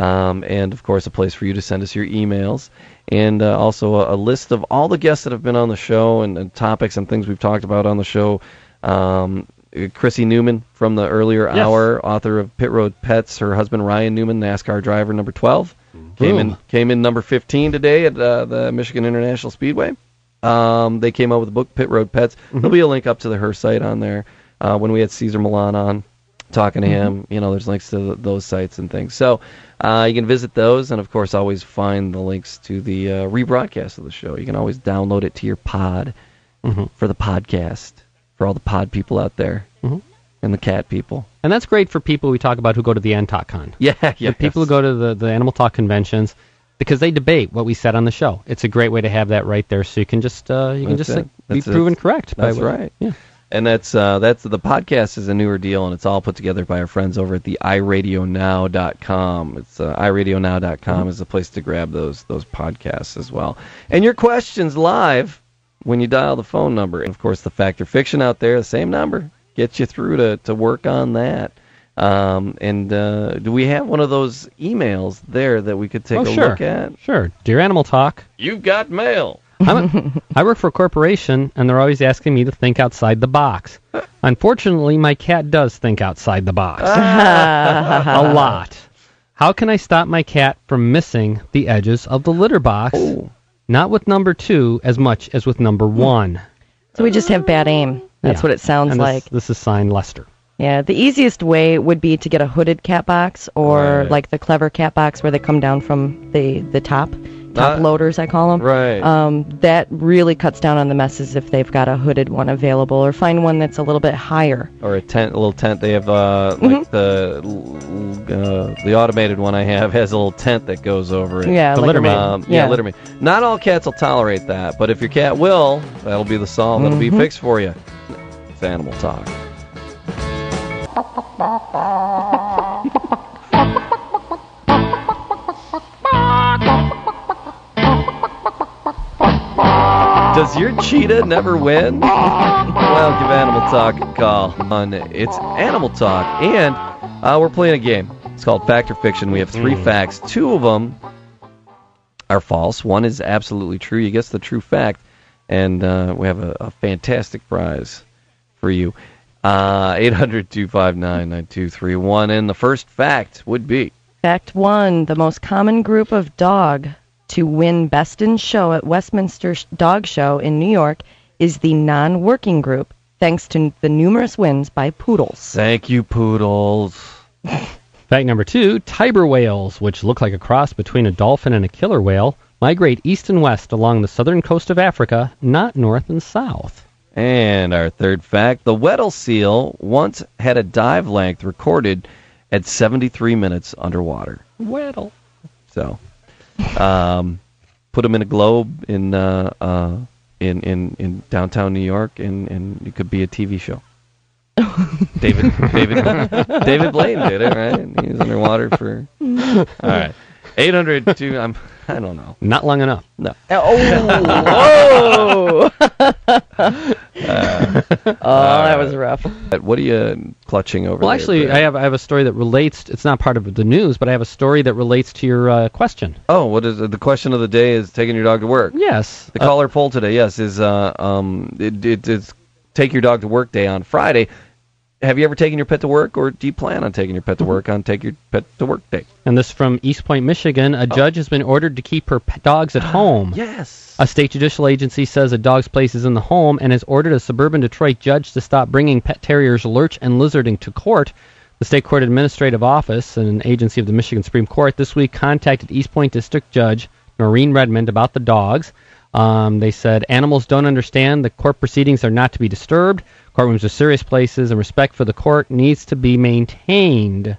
Um, and of course, a place for you to send us your emails, and uh, also a, a list of all the guests that have been on the show and, and topics and things we've talked about on the show. Um, Krissie Newman from the earlier Yes. hour, author of Pit Road Pets. Her husband Ryan Newman, NASCAR driver number 12, came in came in number 15 today at uh, the Michigan International Speedway. Um, they came out with the book Pit Road Pets. There'll be a link up to the her site on there. Uh, when we had Cesar Millan on talking to him, you know, there's links to th- those sites and things. So uh, you can visit those, and of course, always find the links to the uh, rebroadcast of the show. You can always download it to your pod Mhm. for the podcast for all the pod people out there Mhm. and the cat people. And that's great for people we talk about who go to the NTalkCon. Yeah, The yeah. people who go to the, the Animal Talk conventions because they debate what we said on the show. It's a great way to have that right there, so you can just uh, you can just like, be proven correct. by That's what- right. Yeah. And that's uh, that's the podcast is a newer deal, and it's all put together by our friends over at the iRadioNow.com. It's uh, iRadioNow.com is the place to grab those those podcasts as well. And your questions live when you dial the phone number. And of course, the Fact or Fiction out there, the same number, gets you through to to work on that. Um, and uh, do we have one of those emails there that we could take oh, a sure. look at? Sure. Dear Animal Talk, You've got mail. A, I work for a corporation, and they're always asking me to think outside the box. Unfortunately, my cat does think outside the box ah. a lot. How can I stop my cat from missing the edges of the litter box? Not with number two as much as with number hmm. one. So we just have bad aim. That's Yeah. what it sounds And this- like. This, is signed Lester. Yeah, the easiest way would be to get a hooded cat box or Right. like the clever cat box where they come down from the the top, top Uh, loaders I call them. Right. Um, that really cuts down on the messes if they've got a hooded one available, or find one that's a little bit higher. or a tent, a little tent. They have uh, Mm-hmm. like the uh, the automated one I have has a little tent that goes over it. Yeah, The like litter ma- Um, yeah, Yeah. litter me. Not all cats will tolerate that, but if your cat will, that'll be the solve. That'll Mm-hmm. be fixed for you. It's animal talk. Does your cheetah never win? Well, give Animal Talk a call. On it's Animal Talk, and uh, we're playing a game. It's called Fact or Fiction. We have three facts. Two of them are false. One is absolutely true. You guess the true fact, and uh, we have a, a fantastic prize for you. Uh, 800-259-9231. And the first fact would be Fact one: the most common group of dog to win Best in Show at Westminster Dog Show in New York is the non-working group, thanks to the numerous wins by poodles. thank you, poodles. Fact number two Tiber whales, which look like a cross between a dolphin and a killer whale, migrate east and west along the southern coast of Africa, not north and south. And our third fact the Weddell seal once had a dive length recorded at 73 minutes underwater. Weddell. So, um, put them in a globe in uh, uh, in, in in downtown New York, and, and it could be a TV show. David David David Blaine did it, right? He was underwater for. All right, 800 to I'm I don't know. Not long enough. No. Oh, whoa! oh, that was rough. What are you clutching over? Well, there, actually, Brad? I have I have a story that relates. It's not part of the news, but I have a story that relates to your uh, question. Oh, what is it? the question of the day? Is taking your dog to work? Yes. The Uh, caller poll today, yes, is uh, um, it, it, it's take your dog to work day on Friday. Have you ever taken your pet to work, or do you plan on taking your pet to work on take your pet to work day? and this from Eastpointe, Michigan. A judge has been ordered to keep her pet dogs at home. Yes. A state judicial agency says a dog's place is in the home and has ordered a suburban Detroit judge to stop bringing pet terriers Lurch and Lizarding to court. The State Court Administrative Office, an agency of the Michigan Supreme Court, this week contacted Eastpointe District Judge Noreen Redmond about the dogs. Um, they said animals don't understand the court proceedings are not to be disturbed. Courtrooms are serious places, and respect for the court needs to be maintained.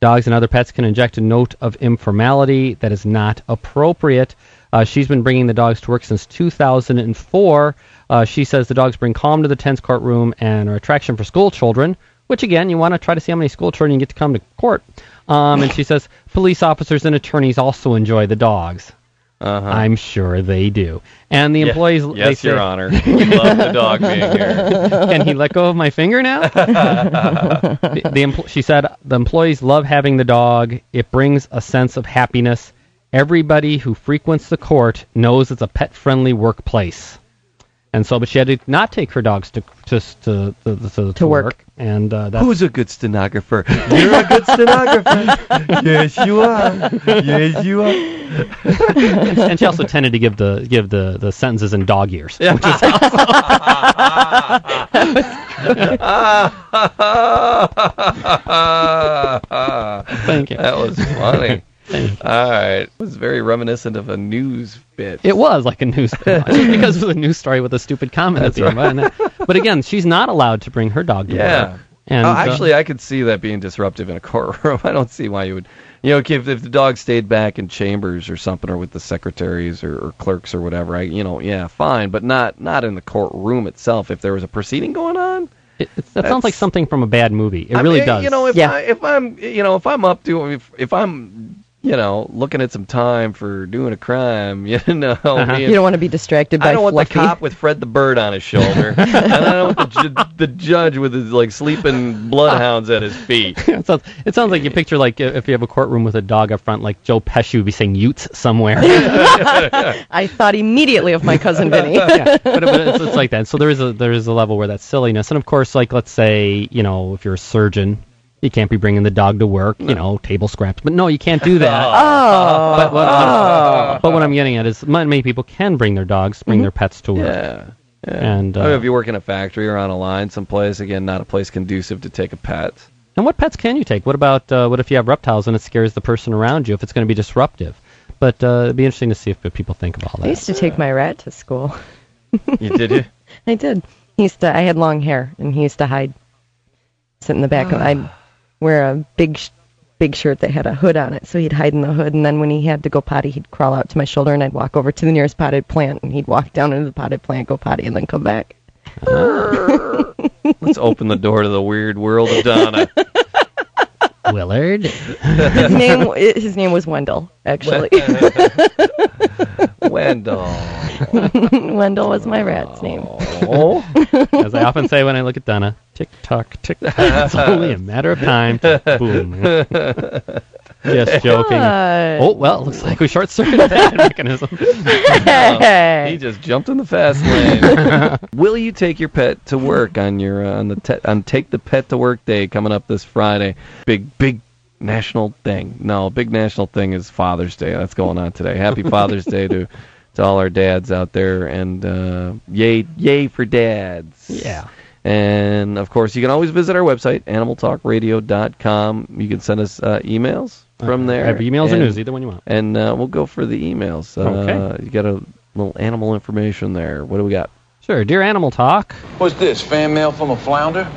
Dogs and other pets can inject a note of informality that is not appropriate. Uh, she's been bringing the dogs to work since 2004. Uh, she says the dogs bring calm to the tense courtroom and are attraction for school children, which again, you want to try to see how many school children you get to come to court. Um, and she says police officers and attorneys also enjoy the dogs. Uh-huh. I'm sure they do. And the employees, they yes, say, Your Honor. We love the dog being here. Can he let go of my finger now? the, the empl- she said the employees love having the dog. It brings a sense of happiness. Everybody who frequents the court knows it's a pet-friendly workplace. And so, but she had to not take her dogs to to to to, to, to work. And uh, that's Who's a good stenographer? You're a good stenographer. yes, you are. Yes, you are. and, and she also tended to give the give the, the sentences in dog ears. Yeah. Thank you. That was funny. All right. It was very reminiscent of a news bit. It was like a news just because it was a news story with a stupid comment at That's the end. But, but again, she's not allowed to bring her dog to Yeah. work. And Oh, uh, actually, I could see that being disruptive in a courtroom. I don't see why you would. You know, if, if the dog stayed back in chambers or something, or with the secretaries or, or clerks or whatever, I, you know, yeah, fine, but not not in the courtroom itself. If there was a proceeding going on, it, it, that sounds like something from a bad movie. It I really mean, does. You know, if Yeah. I, if I'm you know if I'm up to if if I'm you know looking at some time for doing a crime, you know, Uh-huh. me You don't want to be distracted by I don't want the cop with Fred the Bird on his shoulder, and I don't want the, ju- the judge with his like sleeping bloodhounds at his feet. it, sounds, it sounds like you picture like if you have a courtroom with a dog up front, like Joe Pesci would be saying "Utes" somewhere. I thought immediately of my cousin Vinny. yeah, but, but it's, it's like that. So there is a there is a level where that's silliness, and of course, like let's say you know if you're a surgeon, you can't be bringing the dog to work. You know, table scraps. But no, you can't do that. Oh. But what, I'm, but what I'm getting at is many, many people can bring their dogs, bring their pets to work. Yeah. yeah. And, I mean, uh, if you work in a factory or on a line someplace, again, not a place conducive to take a pet. And what pets can you take? What about uh, what if you have reptiles and it scares the person around you if it's going to be disruptive? But uh, it'd be interesting to see if people think of all I used to take my rat to school. You did you? I did. He used to. I had long hair, and he used to hide, sit in the back. of I'd wear a big, big shirt that had a hood on it, so he'd hide in the hood. And then when he had to go potty, he'd crawl out to my shoulder, and I'd walk over to the nearest potted plant, and he'd walk down into the potted plant, go potty, and then come back. Uh-huh. Let's open the door to the weird world of Donna. Willard. His name, his name was Wendell, actually. Wendell. Wendell was my rat's name. Oh. As I often say when I look at Donna, tick tock, tick tock. It's only a matter of time. Boom. Just joking. Uh, Oh well, looks like we short circuited that mechanism. He just jumped in the fast lane. Will you take your pet to work on your uh, on the te- on take the pet to work day coming up this Friday? Big big national thing. No, big national thing is Father's Day. That's going on today. Happy Father's Day to to all our dads out there, and uh, yay yay for dads. Yeah. And of course, you can always visit our website, animaltalkradio.com. You can send us uh, emails from there. I have emails or news, either one you want. and uh, we'll go for the emails. Uh, Okay. You got a little animal information there. What do we got? Sure. Dear Animal Talk, What's this, fan mail from a flounder?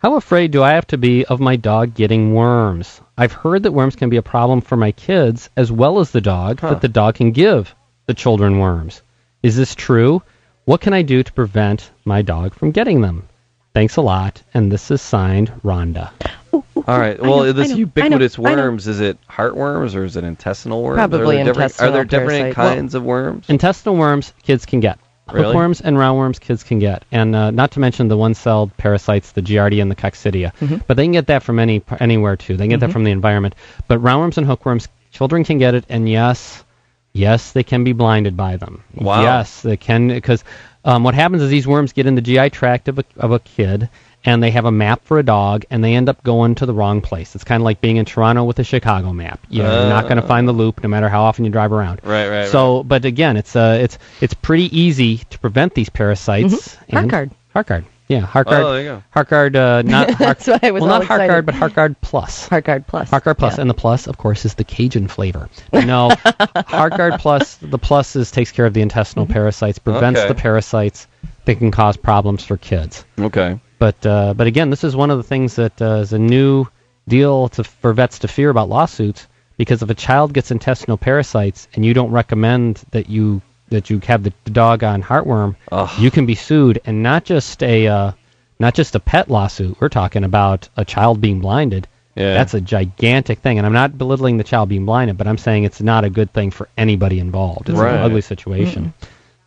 how afraid do I have to be of my dog getting worms? I've heard that worms can be a problem for my kids as well as the dog, that the dog can give the children worms. Is this true? What can I do to prevent my dog from getting them? Thanks a lot. And this is signed Rhonda. All right. Well, know, this know, ubiquitous know, worms, is it heartworms or is it intestinal worms? Probably are there different, Are there different parasites. kinds of worms? Intestinal worms kids can get. Really? Hookworms and roundworms kids can get, and uh, not to mention the one-celled parasites, the Giardia and the Coccidia. Mhm. But they can get that from any anywhere too. They can get that Mhm. from the environment. But roundworms and hookworms, children can get it, and yes, yes, they can be blinded by them. Wow. Yes, they can because um, what happens is these worms get in the GI tract of a, of a kid, and they have a map for a dog, and they end up going to the wrong place. It's kind of like being in Toronto with a Chicago map. You're not going to Uh. find the loop no matter how often you drive around. Right, right, So, but again, it's uh, it's it's pretty easy to prevent these parasites. Mhm. and- Heartgard. Heartgard. Yeah, Heartgard. Oh, there you go. Heartgard, uh, not Heart, That's why I was well, not excited. Heartgard, but Heartgard Plus. Heartgard Plus. Heartgard Plus, Yeah. and the plus, of course, is the Cajun flavor. No, Heartgard Plus, the plus is takes care of the intestinal Mm-hmm. parasites, prevents Okay. the parasites that can cause problems for kids. Okay. But uh, but again, this is one of the things that uh, is a new deal to, for vets to fear about lawsuits because if a child gets intestinal parasites and you don't recommend that you that you have the, the dog on heartworm, Ugh. you can be sued and not just a uh, not just a pet lawsuit. We're talking about a child being blinded. Yeah. That's a gigantic thing, and I'm not belittling the child being blinded, but I'm saying it's not a good thing for anybody involved. It's Right. an ugly situation.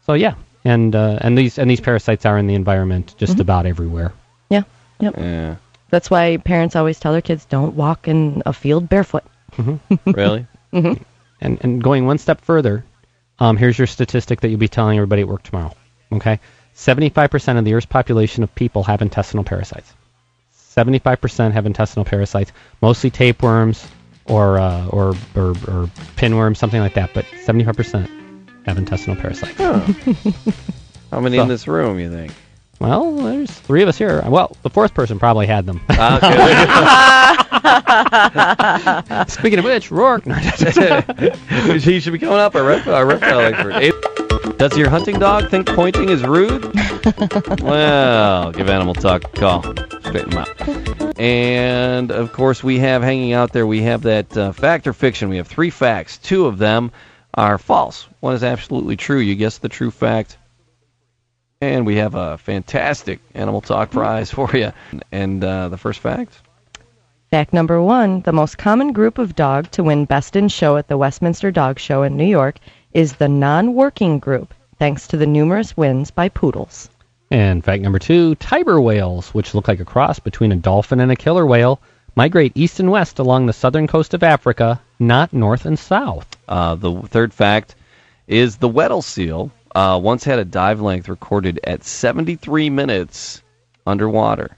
So yeah, and uh, and these and these parasites are in the environment just Mm-hmm. about everywhere. Yeah. Yep. Yeah. That's why parents always tell their kids don't walk in a field barefoot. Really? Mm-hmm. And and going one step further, um, here's your statistic that you'll be telling everybody at work tomorrow. Okay, 75% of the Earth's population of people have intestinal parasites. 75% have intestinal parasites, mostly tapeworms or uh, or, or or pinworms, something like that. But 75% have intestinal parasites. How many So- in this room, you think? Well, there's three of us here. Well, the fourth person probably had them. Ah, Speaking of which, Roark. Okay. he should be coming up a, rep- a reptile expert. Does your hunting dog think pointing is rude? well, give Animal Talk a call. Straighten them out. And, of course, we have hanging out there, we have that uh, fact or fiction. We have three facts. Two of them are false. One is absolutely true. You guess the true fact. And we have a fantastic Animal Talk prize for you. And uh, the first fact? Fact number one the most common group of dog to win Best in Show at the Westminster Dog Show in New York is the non working group, thanks to the numerous wins by poodles. And fact number two Tiber whales, which look like a cross between a dolphin and a killer whale, migrate east and west along the southern coast of Africa, not north and south. Uh, the third fact is the Weddell seal uh, once had a dive length recorded at 73 minutes underwater.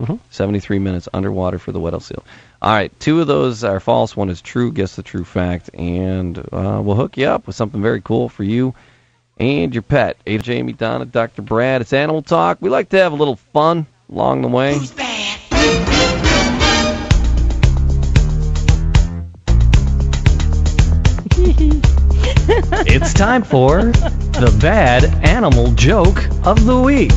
Mhm. 73 minutes underwater for the Weddell seal. All right, two of those are false. One is true. Guess the true fact, and uh, we'll hook you up with something very cool for you and your pet. Ada, Jamie, Donna, Dr. Brad. It's Animal Talk. We like to have a little fun along the way. It's time for the bad animal joke of the week.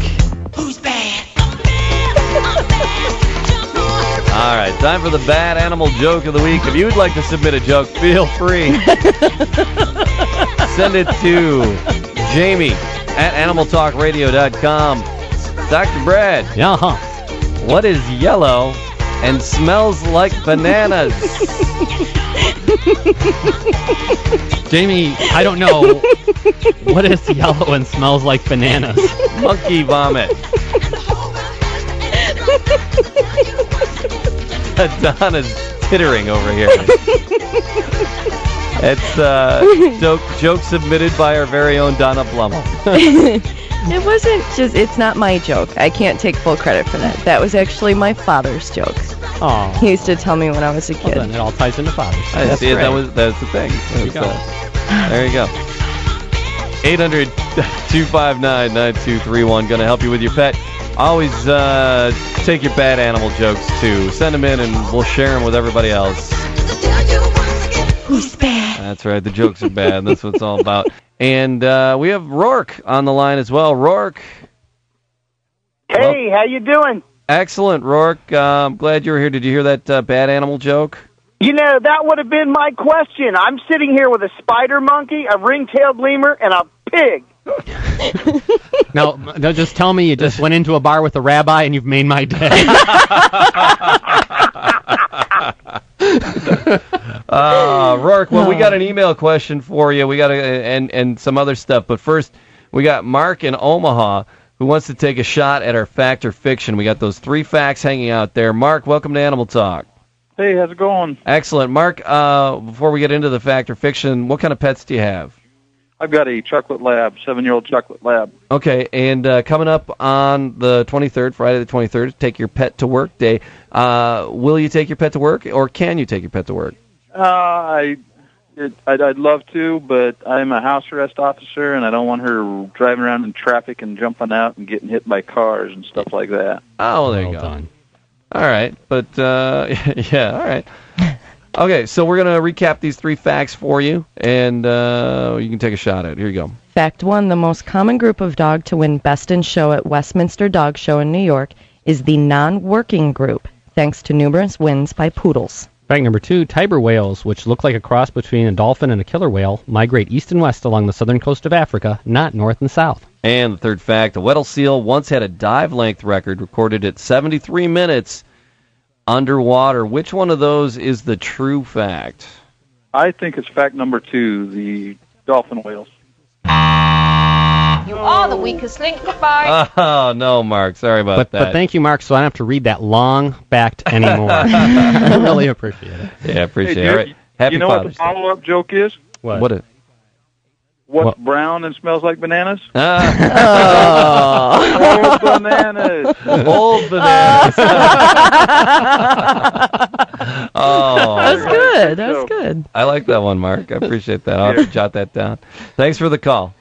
All right, time for the bad animal joke of the week. If you'd like to submit a joke, feel free. Send it to Jamie at animaltalkradio.com. Dr. Brad, Yeah, huh? what is yellow and smells like bananas? Jamie, I don't know. what is yellow and smells like bananas? Monkey vomit. Donna's tittering over here. It's uh, joke, joke submitted by our very own Donna Blummel. It wasn't just, it's not my joke. I can't take full credit for that. That was actually my father's joke. Oh, He used to tell me when I was a well kid. then it all ties into fathers. I That's see it. That was that's the thing. There you That's, go. uh, there you go. 800 259 9231. Going to help you with your pet. Always uh, take your bad animal jokes too. Send them in and we'll share them with everybody else. Who's bad? That's right. The jokes are bad. That's what it's all about. And uh, we have Roark on the line as well. Roark, Hey, how you doing? Excellent, Roark. Uh, I'm glad you were here. Did you hear that uh, bad animal joke? You know, that would have been my question. I'm sitting here with a spider monkey, a ring-tailed lemur, and a pig. No, no, just tell me you just went into a bar with a rabbi and you've made my day. Uh, Roark, well, we got an email question for you. We got a, and and some other stuff, but first we got Mark in Omaha who wants to take a shot at our fact or fiction. We got those three facts hanging out there. Mark, welcome to Animal Talk. Hey, how's it going? Excellent, Mark. Uh, before we get into the fact or fiction, what kind of pets do you have? I've got a chocolate lab, seven-year-old chocolate lab. Okay, and uh, coming up on the 23rd, Friday the 23rd, take your pet to work day. Uh, will you take your pet to work, or can you take your pet to work? Uh, I, it, I'd, I'd love to, but I'm a house arrest officer, and I don't want her driving around in traffic and jumping out and getting hit by cars and stuff like that. Oh, there you go. All right, but uh, yeah, all right. Okay, so we're gonna recap these three facts for you, and uh, you can take a shot at it. Here you go. Fact one The most common group of dog to win Best in Show at Westminster Dog Show in New York is the non working group, thanks to numerous wins by poodles. Fact number two Tiber whales, which look like a cross between a dolphin and a killer whale, migrate east and west along the southern coast of Africa, not north and south. And the third fact: a Weddell seal once had a dive length record recorded at 73 minutes underwater. Which one of those is the true fact? I think it's fact number two, the dolphin whales. You are the weakest link. Goodbye. Oh no, Mark. Sorry about But, that. but thank you, Mark, so I don't have to read that long backed anymore. I really appreciate it. Yeah, appreciate Hey, it. All do right. you- Happy you know Father's what the follow-up joke is? What? What? A, What's What? brown and smells like bananas? Ah. Old bananas. Old bananas. oh, That was good. That was good. I like that one, Mark. I appreciate that. I'll have to jot that down. Thanks for the call.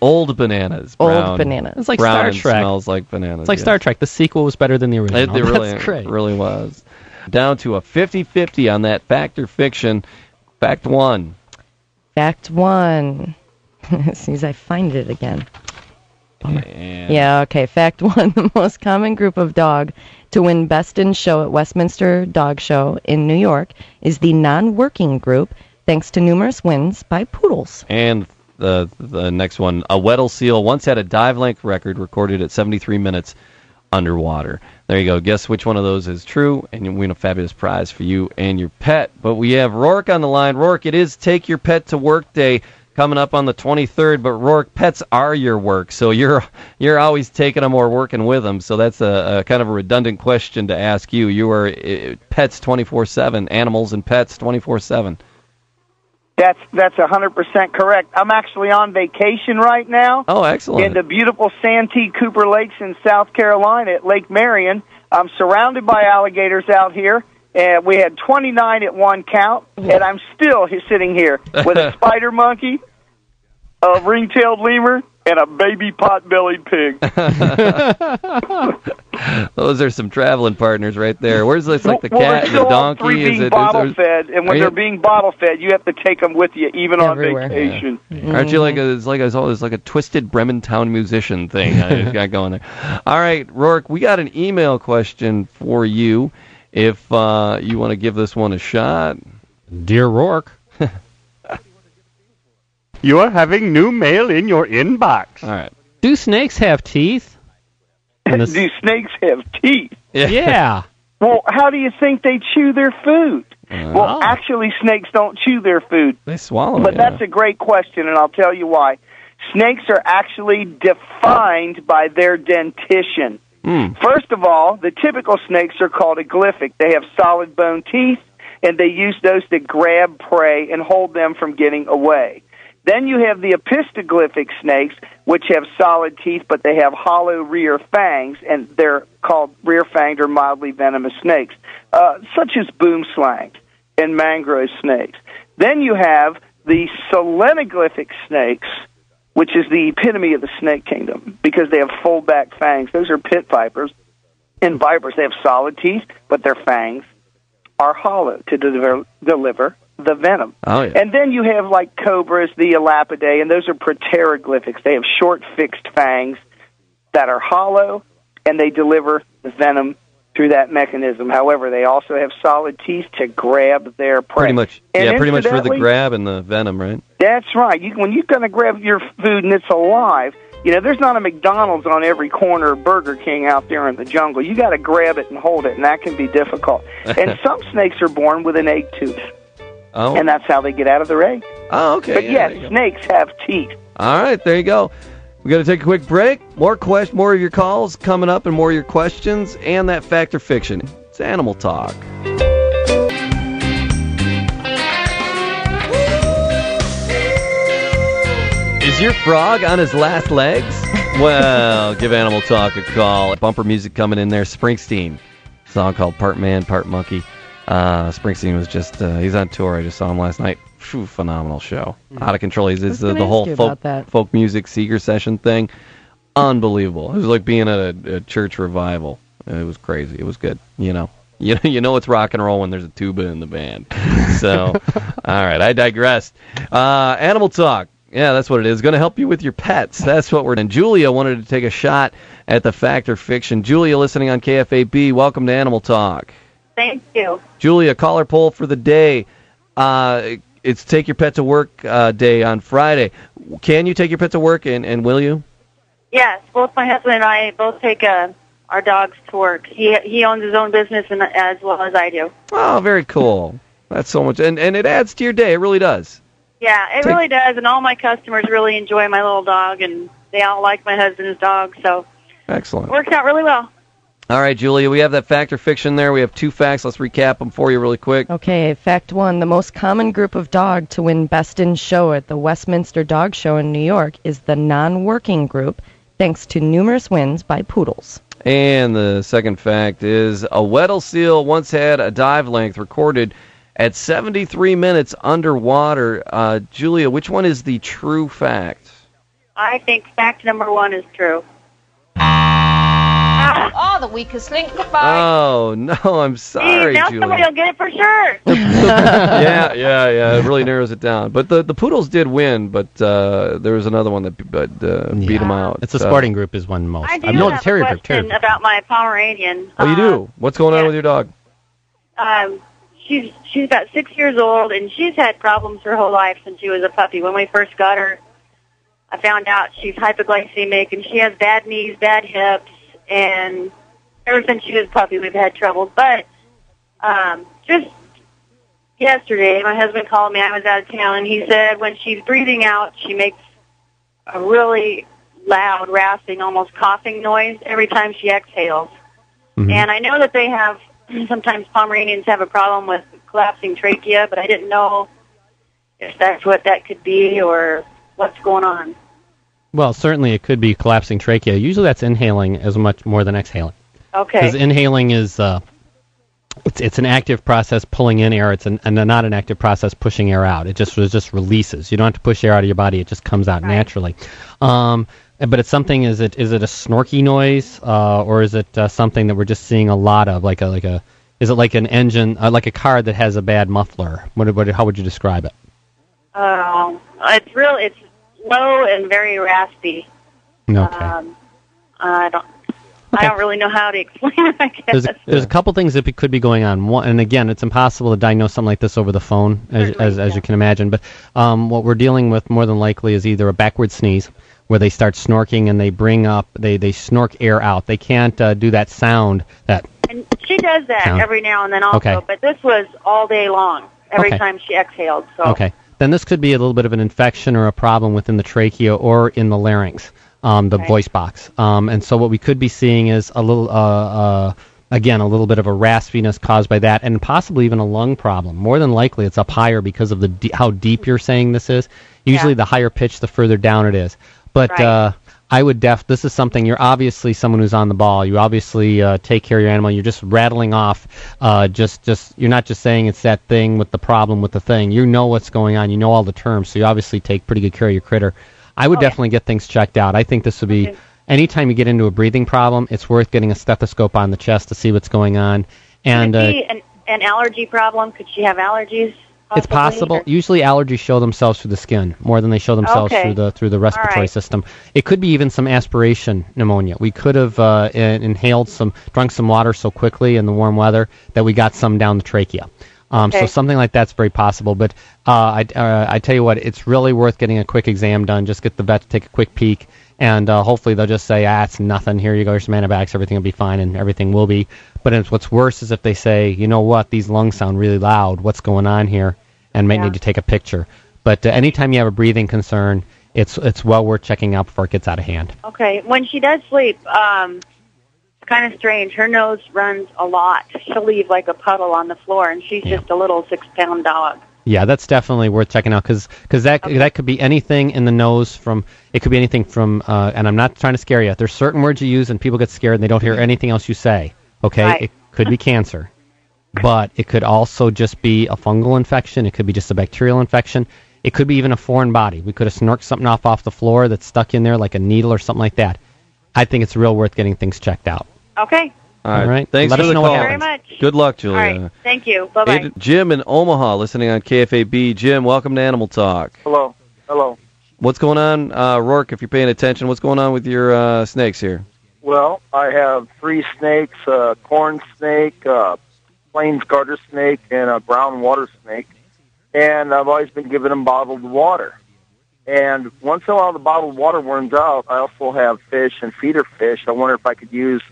Old bananas. Old bananas. It's like brown Star and Trek. smells like bananas. It's like yes. Star Trek. The sequel was better than the original. It, it really, That's great. really was. Down to a 50-50 on that fact or fiction. Fact one. Fact one. As soon as I find it again. And Yeah, okay. Fact one the most common group of dog to win Best in Show at Westminster Dog Show in New York is the non working group, thanks to numerous wins by poodles. And the the next one, a Weddell seal once had a dive length record recorded at 73 minutes underwater. There you go. Guess which one of those is true, and you win a fabulous prize for you and your pet. But we have Roark on the line. Roark, it is Take Your Pet to Work Day coming up on the 23rd. But Roark, pets are your work, so you're you're always taking them or working with them. So that's a, a kind of a redundant question to ask you. You are uh, pets 24/7, animals and pets 24/7. That's that's a hundred percent correct. I'm actually on vacation right now Oh, excellent. in the beautiful Santee Cooper Lakes in South Carolina at Lake Marion. I'm surrounded by alligators out here, and we had 29 at one count, and I'm still sitting here with a spider monkey, a ring-tailed lemur, and a baby pot-bellied pig. Those are some traveling partners right there. Where's this like the well, cat and the donkey? three Is being it? is bottle there- fed, and when Are you- they're being bottle fed, you have to take them with you, even Everywhere. on vacation. Aren't you like a, it's like a, it's like a twisted Bremen Town musician thing I got going there? All right, Roark, we got an email question for you. If uh, you want to give this one a shot, Dear Roark. You are having new mail in your inbox. all right. Do snakes have teeth? And Do snakes have teeth? yeah. Well, how do you think they chew their food? Uh, Well, actually, snakes don't chew their food. they swallow. But yeah. that's a great question, and I'll tell you why. Snakes are actually defined by their dentition. Hmm. First of all, the typical snakes are called aglyphic. They have solid bone teeth, and they use those to grab prey and hold them from getting away. Then you have the opisthoglyphic snakes, which have solid teeth, but they have hollow rear fangs, and they're called rear fanged or mildly venomous snakes, uh, such as boomslangs and mangrove snakes. Then you have the solenoglyphic snakes, which is the epitome of the snake kingdom because they have full back fangs. Those are pit vipers. And vipers, they have solid teeth, but their fangs are hollow to deliver, deliver the venom. Oh yeah. And then you have like cobras, the elapidae, and those are proteroglyphics. They have short, fixed fangs that are hollow, and they deliver the venom through that mechanism. However, they also have solid teeth to grab their prey. Pretty much. Yeah, pretty much for the grab and the venom, right? That's right. You, when you're going to grab your food and it's alive, you know, there's not a McDonald's on every corner, of Burger King out there in the jungle. You got to grab it and hold it, and that can be difficult. and some snakes are born with an egg tooth, Oh. and that's how they get out of their egg. Oh, okay. but yeah, yes, there you go. snakes have teeth. All right, there you go. We got to take a quick break. More quest, more of your calls coming up, and more of your questions, and that fact or fiction. It's Animal Talk. Is your frog on his last legs? Well, give Animal Talk a call. Bumper music coming in there. Springsteen, song called Part Man, Part Monkey. Uh, Springsteen was just, uh, he's on tour. I just saw him last night. Phew, phenomenal show. Out of control. He's, the, the whole folk, folk music Seeger Session thing. Unbelievable. It was like being at a, a church revival. It was crazy. It was good. You know, you know, you know it's rock and roll when there's a tuba in the band. So, all right, I digressed. Uh, Animal Talk. Yeah, that's what it is. Going to help you with your pets. That's what we're doing. Julia wanted to take a shot at the fact or fiction. Julia, listening on KFAB. Welcome to Animal Talk. Thank you. Julia, caller poll for the day. Uh, it's take your pet to work uh, day on Friday. Can you take your pet to work, and, and will you? Yes, both my husband and I both take uh, our dogs to work. He he owns his own business and as well as I do. Oh, very cool. That's so much, and and it adds to your day. It really does. Yeah, it really does, and all my customers really enjoy my little dog, and they all like my husband's dog, so it Excellent. works out really well. All right, Julia, we have that fact or fiction there. We have two facts. Let's recap them for you really quick. Okay, fact one the most common group of dog to win Best in Show at the Westminster Dog Show in New York is the non working group, thanks to numerous wins by poodles. And the second fact is a Weddell seal once had a dive length recorded at 73 minutes underwater. Uh, Julia, which one is the true fact? I think fact number one is true. Oh, the weakest link. Goodbye. Oh no, I'm sorry, now Julia. somebody will get it for sure. yeah, yeah, yeah. It really narrows it down. But the the poodles did win, but uh, there was another one that but, uh, beat them out. It's a sporting group is one most. I do I've known have terrier a group, terrier question group. about my Pomeranian. Oh, you do? What's going on with your dog? um, she's she's about six years old, and she's had problems her whole life since she was a puppy. When we first got her, I found out she's hypoglycemic, and she has bad knees, bad hips, and ever since she was a puppy, we've had trouble. But um, just yesterday, my husband called me. I was out of town, and he said when she's breathing out, she makes a really loud, rasping, almost coughing noise every time she exhales. And I know that they have sometimes Pomeranians have a problem with collapsing trachea, but I didn't know if that's what that could be or what's going on. Well, certainly it could be collapsing trachea. Usually that's inhaling as much more than exhaling. Okay. Because inhaling is uh, it's it's an active process pulling in air. It's an, and not an active process pushing air out. It just it just releases. You don't have to push air out of your body. It just comes out naturally. Um, but it's something. Is it is it a snorky noise uh, or is it uh, something that we're just seeing a lot of like a like a is it like an engine uh, like a car that has a bad muffler? What, what how would you describe it? Um, it's real. It's low and very raspy. Okay. Um, I don't. Okay. I don't really know how to explain it. I guess. There's a, there's a couple things that be, could be going on. One, and again, it's impossible to diagnose something like this over the phone, as, as, as you can imagine. But um, what we're dealing with more than likely is either a backward sneeze, where they start snorking and they bring up, they, they snork air out. They can't uh, do that sound that and she does that Sound. every now and then also. Okay. But this was all day long. Every Okay. time she exhaled. So. Okay. Then this could be a little bit of an infection or a problem within the trachea or in the larynx, um, the voice box. Um, and so what we could be seeing is a little, uh, uh, again, a little bit of a raspiness caused by that, and possibly even a lung problem. More than likely, it's up higher because of the de- how deep you're saying this is. Usually, the higher pitch, the further down it is. But Right. uh, I would def. This is something you're obviously someone who's on the ball. You obviously uh, take care of your animal. You're just rattling off. Uh, just, just you're not just saying it's that thing with the problem with the thing. You know what's going on. You know all the terms. So you obviously take pretty good care of your critter. I would definitely get things checked out. I think this would be. Anytime you get into a breathing problem, it's worth getting a stethoscope on the chest to see what's going on. And uh, it be an, an allergy problem? Could she have allergies? It's possible. or- Usually, allergies show themselves through the skin more than they show themselves Okay. through the through the respiratory right. system. It could be even some aspiration pneumonia. We could have uh, in- inhaled some, drunk some water so quickly in the warm weather that we got some down the trachea. Um, So something like that's very possible. But uh, I uh, I tell you what, it's really worth getting a quick exam done. Just get the vet to take a quick peek, and uh, hopefully they'll just say, ah, it's nothing. Here you go, here's some antibiotics. Everything will be fine, and everything will be. But it's, what's worse is if they say, you know what, these lungs sound really loud. What's going on here? And may Yeah. need to take a picture. But uh, anytime you have a breathing concern, it's it's well worth checking out before it gets out of hand. Okay, when she does sleep, um, it's kind of strange. Her nose runs a lot. She'll leave like a puddle on the floor, and she's just a little six-pound dog. Yeah, that's definitely worth checking out because because that that could be anything in the nose from it could be anything from uh, and I'm not trying to scare you. There's certain words you use and people get scared and they don't hear anything else you say. Okay, Right. it could be cancer, but it could also just be a fungal infection. It could be just a bacterial infection. It could be even a foreign body. We could have snorked something off off the floor that's stuck in there like a needle or something like that. I think it's real worth getting things checked out. Okay. All right. All right. Thanks Let for us the know call. what Very much. Good luck, Julia. right. Thank you. Bye bye. Jim in Omaha, listening on KFAB. Jim, welcome to Animal Talk. Hello. Hello. What's going on, uh, Roark? If you're paying attention, what's going on with your uh, snakes here? Well, I have three snakes: a corn snake, a plains garter snake, and a brown water snake. And I've always been giving them bottled water. And once in a while, the bottled water runs out. I also have fish and feeder fish. I wonder if I could use.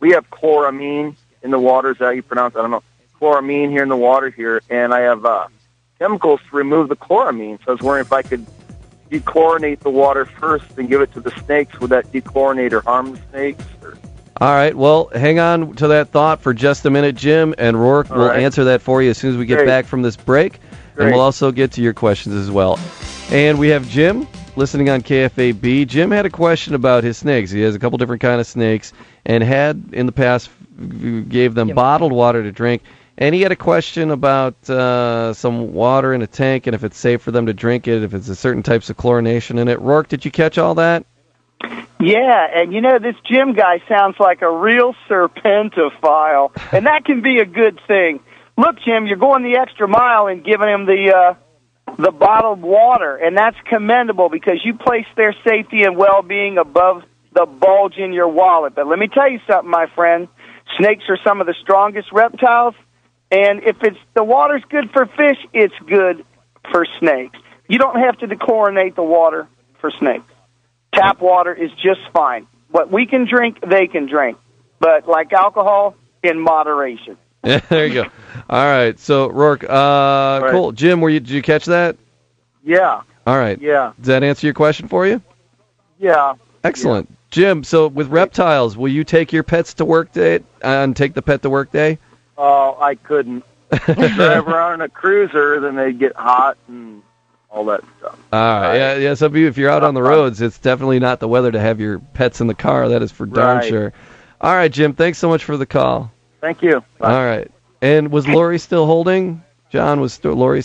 We have chloramine in the water. Is that how you pronounce? it? I don't know. Chloramine here in the water here, and I have uh, chemicals to remove the chloramine. So I was wondering if I could dechlorinate the water first and give it to the snakes. Would that dechlorinate or harm the snakes? Or? All right. Well, hang on to that thought for just a minute, Jim, and Roark All will right. answer that for you as soon as we get Great. back from this break, and we'll also get to your questions as well. And we have Jim listening on KFAB. Jim had a question about his snakes. He has a couple different kind of snakes, and had in the past gave them bottled water to drink. And he had a question about uh, some water in a tank and if it's safe for them to drink it, if it's a certain types of chlorination in it. Roark, did you catch all that? Yeah, and you know this Jim guy sounds like a real serpentophile, and that can be a good thing. Look, Jim, you're going the extra mile and giving him the uh, the bottled water, and that's commendable because you place their safety and well-being above the bulge in your wallet. But let me tell you something, my friend. Snakes are some of the strongest reptiles, and if it's the water's good for fish, it's good for snakes. You don't have to dechlorinate the water for snakes. Tap water is just fine. What we can drink, they can drink. But like alcohol, in moderation. Yeah, there you go. All right. So Roark, uh, cool. Jim, were you did you catch that? Yeah, All right. yeah, Does that answer your question for you? yeah. Excellent. Jim, so with reptiles, will you take your pets to work day and take the pet to work day? Oh, I couldn't drive around in a cruiser, then they get hot and all that stuff. All right. Yeah, yeah. Some of you, if you're out on the roads, it's definitely not the weather to have your pets in the car. That is for darn Right. sure. All right, Jim. Thanks so much for the call. Thank you. All right. And was Lori still holding? John was still Lori.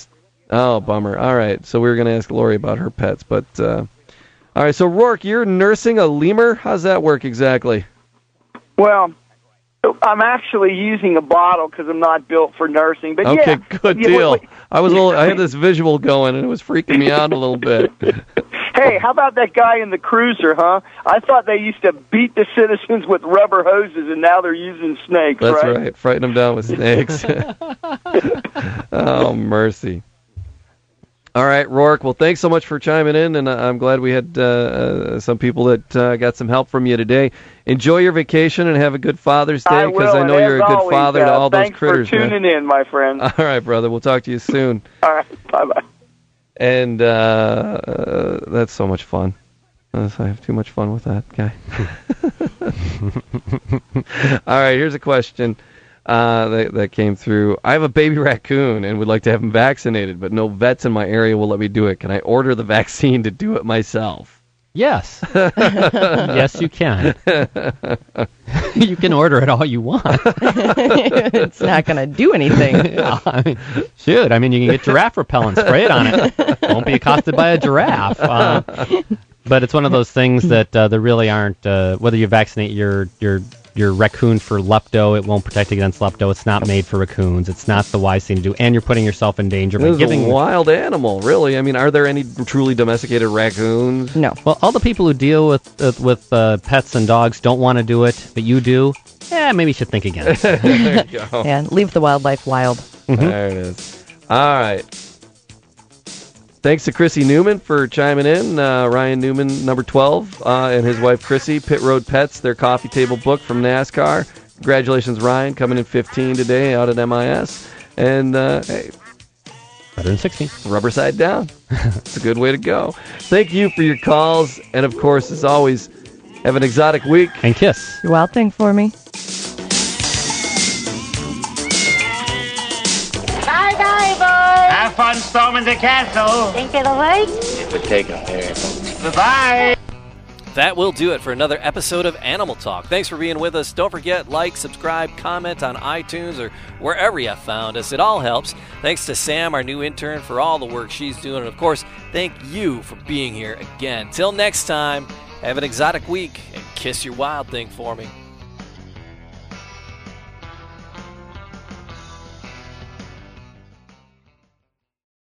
Oh, bummer. All right. So we were going to ask Lori about her pets, but uh, all right. So Roark, you're nursing a lemur. How's that work exactly? Well, I'm actually using a bottle because I'm not built for nursing. But okay, yeah, good yeah, deal. wait, wait. I was a little, I had this visual going, and it was freaking me out a little bit. Hey, how about that guy in the cruiser, huh? I thought they used to beat the citizens with rubber hoses, and now they're using snakes, That's right? right. Frighten them down with snakes. oh, mercy. All right, Roark. Well, thanks so much for chiming in, and uh, I'm glad we had uh, uh, some people that uh, got some help from you today. Enjoy your vacation and have a good Father's Day I I know you're a good always, father to uh, all those critters. thanks for tuning man. in, my friend. All right, brother. We'll talk to you soon. All right, bye bye. And uh, uh, that's so much fun. I have too much fun with that guy. All right, here's a question uh, that, that came through. I have a baby raccoon and would like to have him vaccinated, but no vets in my area will let me do it. Can I order the vaccine to do it myself? Yes. yes, you can. you can order it all you want. it's not going to do anything. Yeah, I mean, shoot, I mean, you can get giraffe repellent, spray it on it. Won't be accosted by a giraffe. Uh, but it's one of those things that uh, there really aren't. Uh, whether you vaccinate your your your raccoon for lepto. It won't protect against lepto. It's not made for raccoons. It's not the wise thing to do, and you're putting yourself in danger by This is giving. a wild animal, really. I mean, are there any truly domesticated raccoons? No. Well, all the people who deal with uh, with uh, pets and dogs don't want to do it, but you do. Yeah, maybe you should think again. there you go. Yeah, leave the wildlife wild. There it is. All right. Thanks to Krissie Newman for chiming in. Uh, Ryan Newman, number 12, uh, and his wife Krissie, Pit Road Pets, their coffee table book from NASCAR. Congratulations, Ryan, coming in 15 today out at MIS. And uh, hey, Better than 16. rubber side down. It's a good way to go. Thank you for your calls. And of course, as always, have an exotic week. And kiss. You wild thing for me. Fun storming the castle. Think it'll work? It would take a miracle. Bye-bye. That will do it for another episode of Animal Talk. Thanks for being with us. Don't forget, like, subscribe, comment on iTunes or wherever you found us. It all helps. Thanks to Sam, our new intern, for all the work she's doing. And of course, thank you for being here again. Till next time, have an exotic week and kiss your wild thing for me.